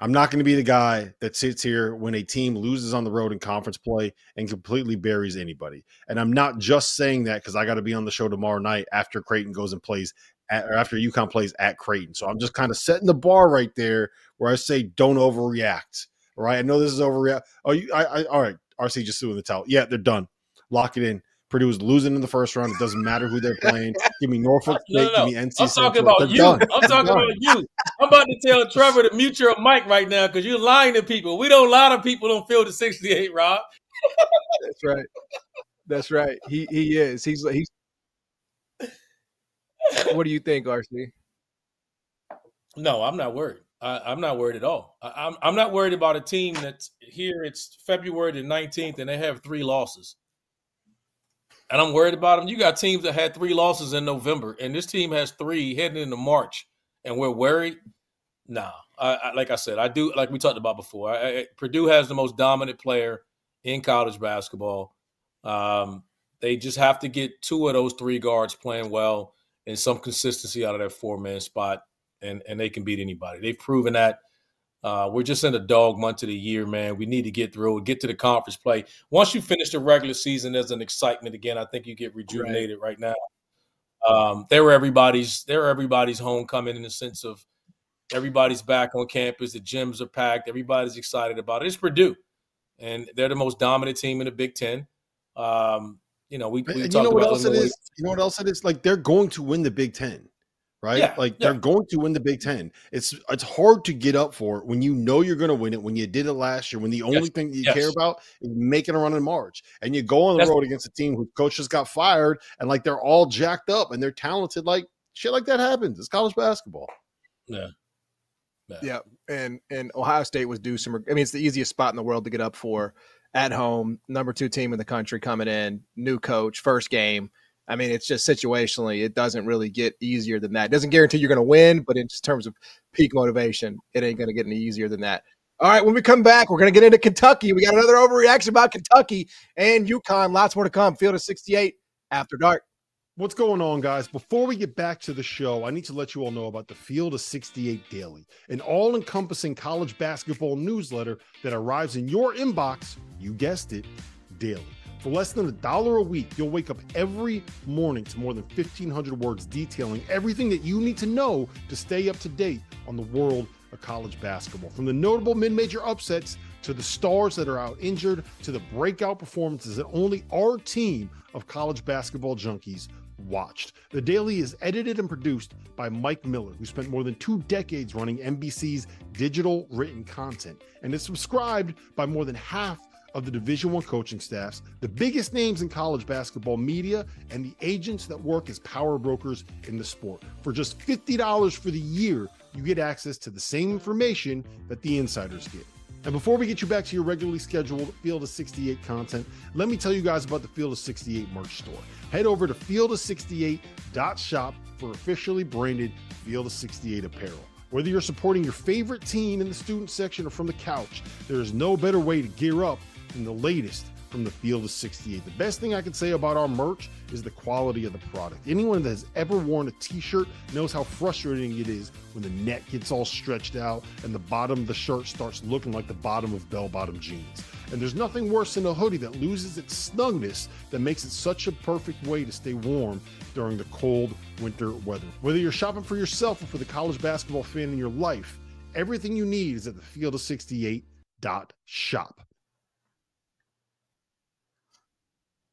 I'm not going to be the guy that sits here when a team loses on the road in conference play and completely buries anybody. And I'm not just saying that because I got to be on the show tomorrow night after Creighton goes and plays at, or after UConn plays at Creighton. So I'm just kind of setting the bar right there where I say don't overreact. All right. I know this is overreact. Oh, you, I, I, all right. RC just threw in the towel. Yeah, they're done. Lock it in. Purdue is losing in the first round. It doesn't matter who they're playing. Give me Norfolk No, State. no, Give no. me NC I'm Central. talking about They're you. done. I'm talking about you. I'm about to tell Trevor to mute your mic right now because you're lying to people. We don't lie to people on field of 68, Rob. That's right. That's right. He he is. He's he's. What do you think, RC? No, I'm not worried. I, I'm not worried at all. I, I'm I'm not worried about a team that's here. It's February the 19th, and they have three losses. And I'm worried about them. You got teams that had three losses in November, and this team has three heading into March, and we're worried. Nah, I, I, like I said, I do like we talked about before. I, Purdue has the most dominant player in college basketball. Um, they just have to get two of those three guards playing well and some consistency out of that four man spot, and and they can beat anybody. They've proven that. Uh, we're just in a dog month of the year, man. We need to get through, it, get to the conference play. Once you finish the regular season, there's an excitement again. I think you get rejuvenated right, now. Um, they're everybody's they're everybody's homecoming in the sense of everybody's back on campus. The gyms are packed. Everybody's excited about it. It's Purdue, and they're the most dominant team in the Big Ten. Um, you know, we, we And you know what else it is? You know what else it is? Like they're going to win the Big Ten, right? Yeah, like yeah. they're going to win the Big Ten. It's it's hard to get up for it when you know you're going to win it. When you did it last year, when the only Yes, thing that you yes. care about is making a run in March, and you go on the That's- road against a team whose coach just got fired, and like they're all jacked up and they're talented. Like shit, like that happens. It's college basketball. Yeah. Yeah, and and Ohio State was due some. I mean, it's the easiest spot in the world to get up for at home. Number two team in the country coming in, new coach, first game. I mean, it's just situationally, it doesn't really get easier than that. It doesn't guarantee you're going to win, but in just terms of peak motivation, it ain't going to get any easier than that. All right, when we come back, we're going to get into Kentucky. We got another overreaction about Kentucky and UConn. Lots more to come. Field of 68 after dark. What's going on, guys? Before we get back to the show, I need to let you all know about the Field of 68 Daily, an all encompassing college basketball newsletter that arrives in your inbox, you guessed it, daily. For less than a dollar a week, you'll wake up every morning to more than 1,500 words detailing everything that you need to know to stay up to date on the world of college basketball. From the notable mid major upsets to the stars that are out injured to the breakout performances that only our team of college basketball junkies watched. The Daily is edited and produced by Mike Miller, who spent more than two decades running NBC's digital written content and is subscribed by more than half of the division one coaching staffs the biggest names in college basketball media and the agents that work as power brokers in the sport for just $50 for the year you get access to the same information that the insiders get and before we get you back to your regularly scheduled Field of 68 content, let me tell you guys about the Field of 68 merch store. Head over to field68.shop for officially branded Field of 68 apparel. Whether you're supporting your favorite team in the student section or from the couch, there is no better way to gear up than the latest from the field of 68. The best thing I can say about our merch is the quality of the product. Anyone that has ever worn a t shirt knows how frustrating it is when the neck gets all stretched out and the bottom of the shirt starts looking like the bottom of bell bottom jeans. And there's nothing worse than a hoodie that loses its snugness that makes it such a perfect way to stay warm during the cold winter weather. Whether you're shopping for yourself or for the college basketball fan in your life, everything you need is at the field of 68.shop.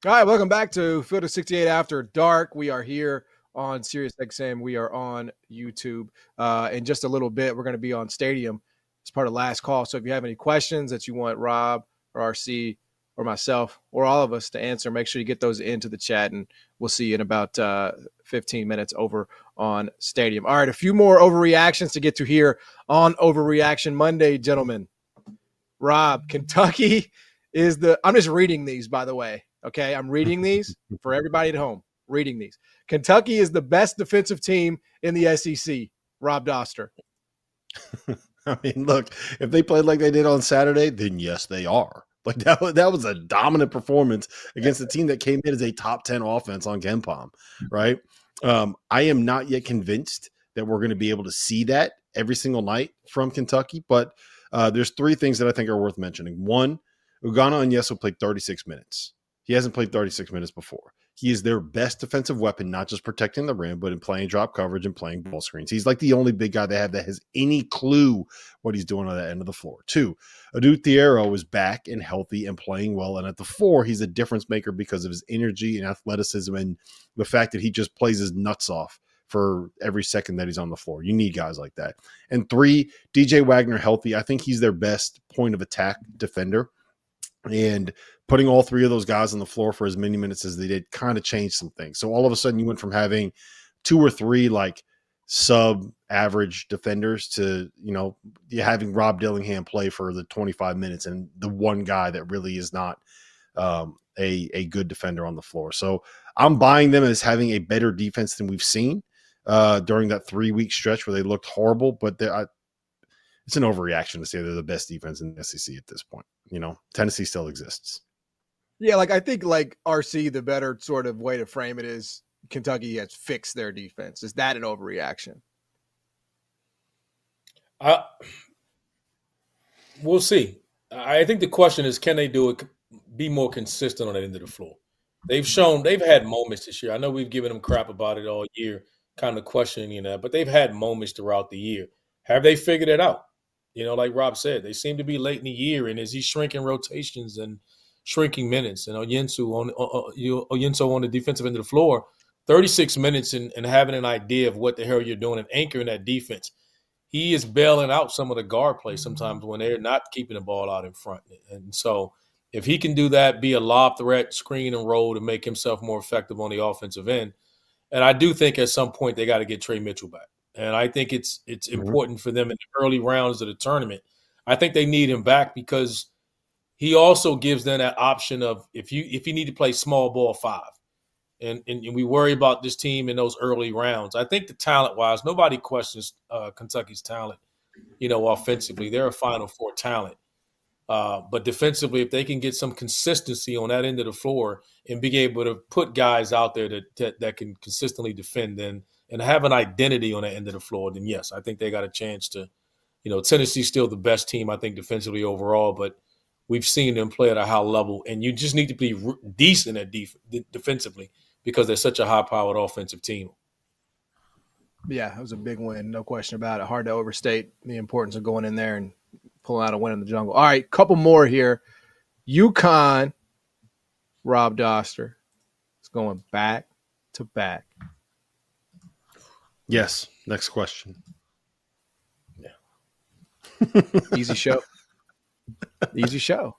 All right, welcome back to Field of 68 After Dark. We are here on Sirius XM. We are on YouTube. Uh, in just a little bit, we're going to be on Stadium as part of Last Call. So if you have any questions that you want Rob or RC or myself or all of us to answer, make sure you get those into the chat, and we'll see you in about uh, 15 minutes over on Stadium. All right, a few more overreactions to get to here on Overreaction Monday, gentlemen. Rob, Kentucky is the. I'm just reading these, by the way. Okay, I'm reading these for everybody at home. Reading these. Kentucky is the best defensive team in the SEC. Rob Dauster. I mean, look, if they played like they did on Saturday, then yes, they are. Like that, that was a dominant performance against a team that came in as a top 10 offense on KenPom, right? Um, I am not yet convinced that we're going to be able to see that every single night from Kentucky, but uh, there's three things that I think are worth mentioning. One, Ugonna Onyenso played 36 minutes. He hasn't played 36 minutes before. He is their best defensive weapon, not just protecting the rim, but in playing drop coverage and playing ball screens. He's like the only big guy they have that has any clue what he's doing on that end of the floor. Two, Adou Thiero is back and healthy and playing well. And at the four, he's a difference maker because of his energy and athleticism and the fact that he just plays his nuts off for every second that he's on the floor. You need guys like that. And three, DJ Wagner healthy. I think he's their best point of attack defender. And putting all three of those guys on the floor for as many minutes as they did kind of changed some things. So all of a sudden, you went from having two or three like sub average defenders to you know having Rob Dillingham play for the 25 minutes and the one guy that really is not um, a a good defender on the floor. So I'm buying them as having a better defense than we've seen uh, during that three week stretch where they looked horrible, but I, it's an overreaction to say they're the best defense in the SEC at this point. You know, Tennessee still exists. Yeah, like I think like RC, the better sort of way to frame it is Kentucky has fixed their defense. Is that an overreaction? Uh, we'll see. I think the question is, can they do it? Be more consistent on that end of the floor. They've shown they've had moments this year. I know we've given them crap about it all year, kind of questioning that, but they've had moments throughout the year. Have they figured it out? You know, like Rob said, they seem to be late in the year, and is he shrinking rotations and shrinking minutes. And Onyenso on uh, Onyenso on the defensive end of the floor, 36 minutes and, and having an idea of what the hell you're doing and anchoring that defense. He is bailing out some of the guard play sometimes when they're not keeping the ball out in front. And so if he can do that, be a lob threat, screen and roll to make himself more effective on the offensive end. And I do think at some point they got to get Tre Mitchell back. And I think it's it's mm-hmm. important for them in the early rounds of the tournament. I think they need him back because – he also gives them that option of if you if you need to play small ball five, and and, and we worry about this team in those early rounds. I think the talent wise, nobody questions uh, Kentucky's talent. You know, offensively, they're a Final Four talent. Uh, but defensively, if they can get some consistency on that end of the floor and be able to put guys out there that, that, that can consistently defend, then and have an identity on that end of the floor, then yes, I think they got a chance to. You know, Tennessee's still the best team I think defensively overall, but we've seen them play at a high level, and you just need to be re- decent at def- defensively because they're such a high-powered offensive team. Yeah, it was a big win, no question about it. Hard to overstate the importance of going in there and pulling out a win in the jungle. All right, couple more here. UConn, Rob Dauster. is going back to back. Yes. Next question. Yeah. Easy show. Easy show.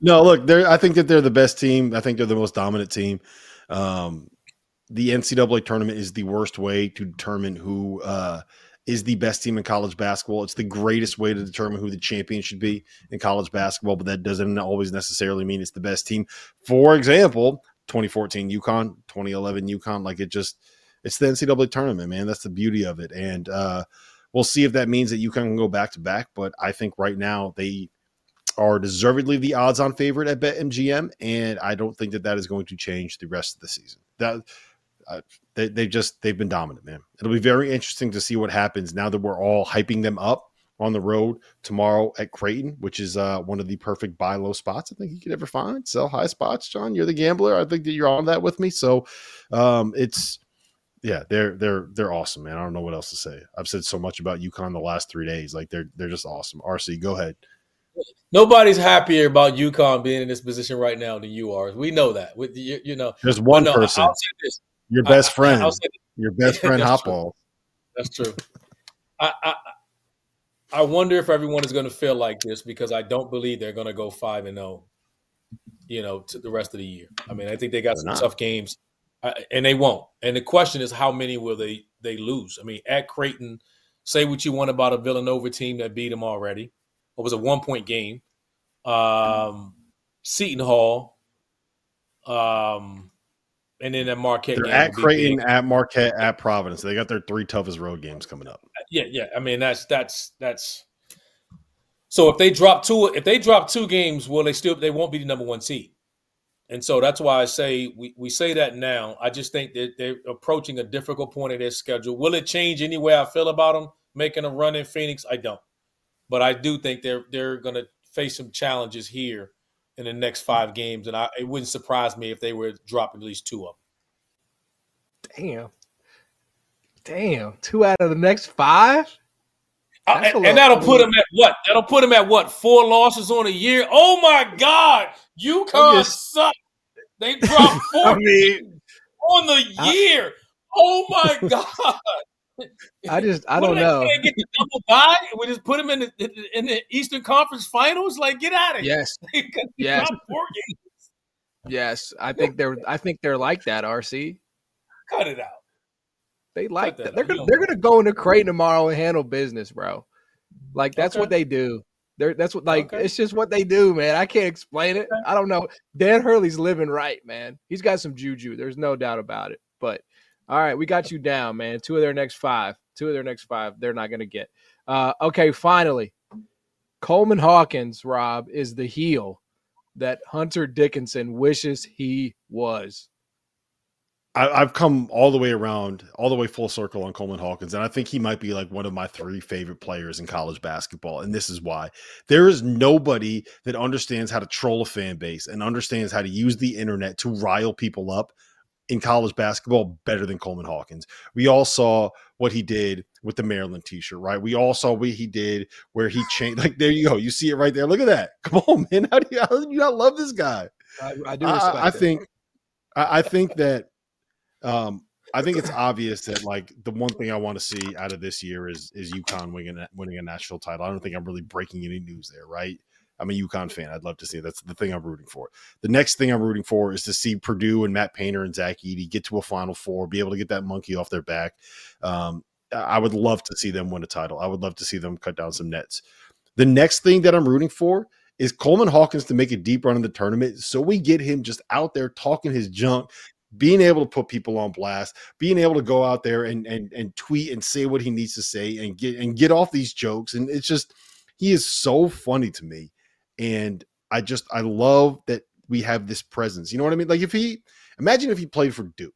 No, look, they're I think that they're the best team. I think they're the most dominant team. Um, the NCAA tournament is the worst way to determine who uh, is the best team in college basketball. It's the greatest way to determine who the champion should be in college basketball, but that doesn't always necessarily mean it's the best team. For example, 2014 UConn, 2011 UConn, like it just it's the NCAA tournament, man. That's the beauty of it. And uh, we'll see if that means that UConn can go back to back. But I think right now they are deservedly the odds on favorite at BetMGM. And I don't think that that is going to change the rest of the season. That uh, they, they just they've been dominant, man. It'll be very interesting to see what happens now that we're all hyping them up on the road tomorrow at Creighton, which is uh, one of the perfect buy low spots I think you could ever find. Sell high spots, John. You're the gambler. I think that you're on that with me. So um, it's yeah, they're they're they're awesome, man. I don't know what else to say. I've said so much about UConn the last three days. Like they're they're just awesome. RC, go ahead. Nobody's happier about UConn being in this position right now than you are. We know that. With you, you know, there's one no, person. Your best I, friend. I, your best friend Hopball. That's true. I, I I wonder if everyone is going to feel like this because I don't believe they're going to go five and zero. You know, to the rest of the year. I mean, I think they got some tough games and they won't. And the question is, how many will they they lose? I mean, at Creighton, say what you want about a Villanova team that beat them already. It was a one point game. Um, Seton Hall, um, and then at Marquette. They're at Creighton, at Marquette, at Providence. They got their three toughest road games coming up. Yeah, yeah. I mean, that's that's that's. So if they drop two, if they drop two games, will they still? They won't be the number one seed. And so that's why I say we, we say that now. I just think that they're approaching a difficult point in their schedule. Will it change any way I feel about them making a run in Phoenix? I don't. But I do think they're they're going to face some challenges here in the next five games, and I, it wouldn't surprise me if they were dropping at least two of them. Damn, damn, two out of the next five. Uh, and, and, that'll put them at what? That'll put them at what? Four losses on a year. Oh my God, UConn just, suck. They dropped four I mean, on the year. I, oh my God. I just I don't know. Get the double bye. We just put them in the in the Eastern Conference Finals. Like, get out of here. Yes. yes. Yes, I think they're I think they're like that. RC, cut it out. They like that. that. They're gonna they're gonna go into Creighton tomorrow and handle business, bro. Like that's okay. what they do. They're that's what like okay. it's just what they do, man. I can't explain it. I don't know. Dan Hurley's living right, man. He's got some juju. There's no doubt about it. But all right, we got you down, man. Two of their next five. Two of their next five. They're not gonna get. Uh, okay, finally, Coleman Hawkins, Rob, is the heel that Hunter Dickinson wishes he was. I, have come all the way around, all the way full circle on Coleman Hawkins, and I think he might be like one of my three favorite players in college basketball. And this is why there is nobody that understands how to troll a fan base and understands how to use the internet to rile people up in college basketball better than Coleman Hawkins. We all saw what he did with the Maryland t-shirt, right? We all saw what he did where he changed. Like there you go, you see it right there. Look at that. Come on, man. How do you, how do you not love this guy? I, I do. I, I think. I, I think that um, I think it's obvious that like the one thing I want to see out of this year is is UConn winning winning a national title. I don't think I'm really breaking any news there, right? I'm a UConn fan. I'd love to see it. that's the thing I'm rooting for. The next thing I'm rooting for is to see Purdue and Matt Painter and Zach Edey get to a Final Four, be able to get that monkey off their back. Um, I would love to see them win a title. I would love to see them cut down some nets. The next thing that I'm rooting for is Coleman Hawkins to make a deep run in the tournament so we get him just out there talking his junk, being able to put people on blast, being able to go out there and and and tweet and say what he needs to say and get and get off these jokes. And it's just he is so funny to me. And I just I love that we have this presence. You know what I mean? Like if he imagine if he played for Duke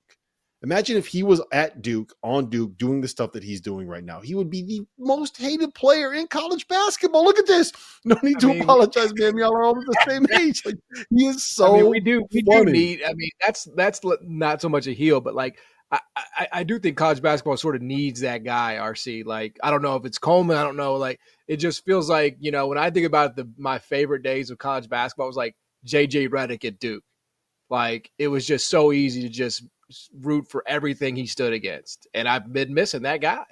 Imagine if he was at Duke on Duke doing the stuff that he's doing right now. He would be the most hated player in college basketball. Look at this. No need I to mean, apologize, man. Y'all are all the same age. Like he is so. I mean, we do we funny. do need. I mean, that's that's not so much a heel, but like I, I, I do think college basketball sort of needs that guy, RC. Like, I don't know if it's Coleman. I don't know. Like, it just feels like, you know, when I think about the my favorite days of college basketball, it was like JJ Redick at Duke. Like, it was just so easy to just root for everything he stood against. And I've been missing that guy.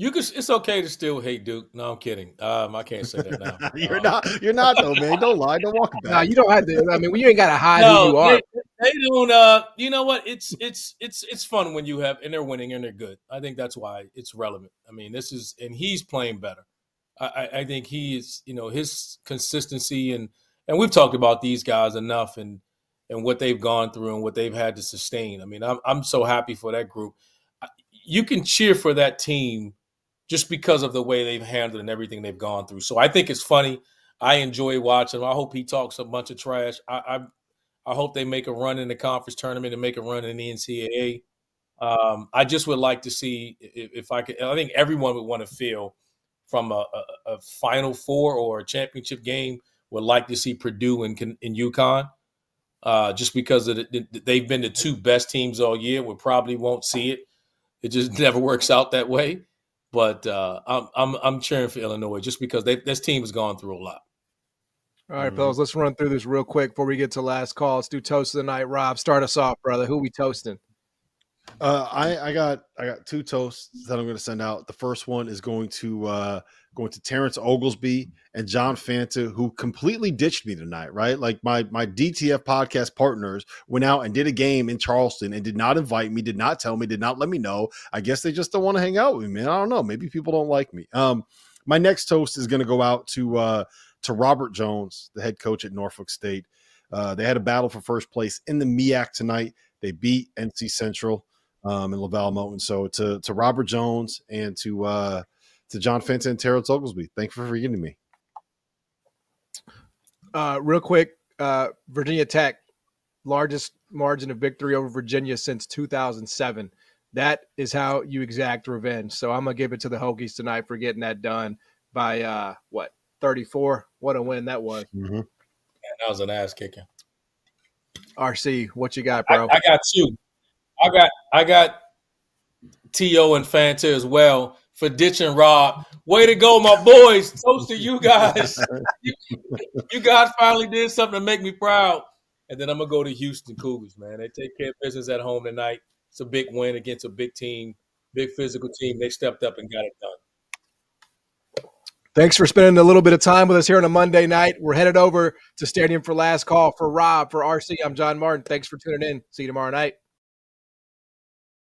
You can. It's okay to still hate Duke. No, I'm kidding. Um, I can't say that now. you're Um, not. You're not though, man. Don't lie. Don't walk it back. No, you don't have to. I mean, you ain't got to hide no, who you are. They, they don't. Uh, you know what? It's it's it's it's fun when you have and they're winning and they're good. I think that's why it's relevant. I mean, this is and he's playing better. I, I, I think he is. You know, his consistency and and we've talked about these guys enough and and what they've gone through and what they've had to sustain. I mean, I'm I'm so happy for that group. You can cheer for that team just because of the way they've handled and everything they've gone through. So I think it's funny. I enjoy watching. I hope he talks a bunch of trash. I, I I hope they make a run in the conference tournament and make a run in the NCAA. Um, I just would like to see if, if I could. I think everyone would want to feel from a, a, a Final Four or a championship game would like to see Purdue and in UConn, uh, just because of the, they've been the two best teams all year. We probably won't see it. It just never works out that way. But uh, I'm I'm I'm cheering for Illinois just because they, this team has gone through a lot. All right, fellas, let's run through this real quick before we get to last call. Let's do toast of the night. Rob, start us off, brother. Who we toasting? Uh, I I got I got two toasts that I'm going to send out. The first one is going to uh, going to Terrence Oglesby and John Fanta, who completely ditched me tonight. Right, like my my DTF podcast partners went out and did a game in Charleston and did not invite me, did not tell me, did not let me know. I guess they just don't want to hang out with me, man. I don't know. Maybe people don't like me. Um, my next toast is going to go out to uh, to Robert Jones, the head coach at Norfolk State. Uh, they had a battle for first place in the MEAC tonight. They beat NC Central um, and LeVelle Moton. So to to Robert Jones and to uh, to John Fanta and Terrence Oglesby, thank you for forgetting me. Uh, real quick, uh, Virginia Tech, largest margin of victory over Virginia since 2007. That is how you exact revenge. So I'm gonna give it to the Hokies tonight for getting that done by uh, what 34. What a win that was. Mm-hmm. Man, that was an ass kicking. RC, what you got, I, bro? I got two. I got I got To and Fanta as well for ditching Rob. Way to go, my boys! Toast to you guys. you, you guys finally did something to make me proud. And then I'm gonna go to Houston Cougars, man. They take care of business at home tonight. It's a big win against a big team, big physical team. They stepped up and got it done. Thanks for spending a little bit of time with us here on a Monday night. We're headed over to Stadium for last call for Rob for RC. I'm John Martin. Thanks for tuning in. See you tomorrow night.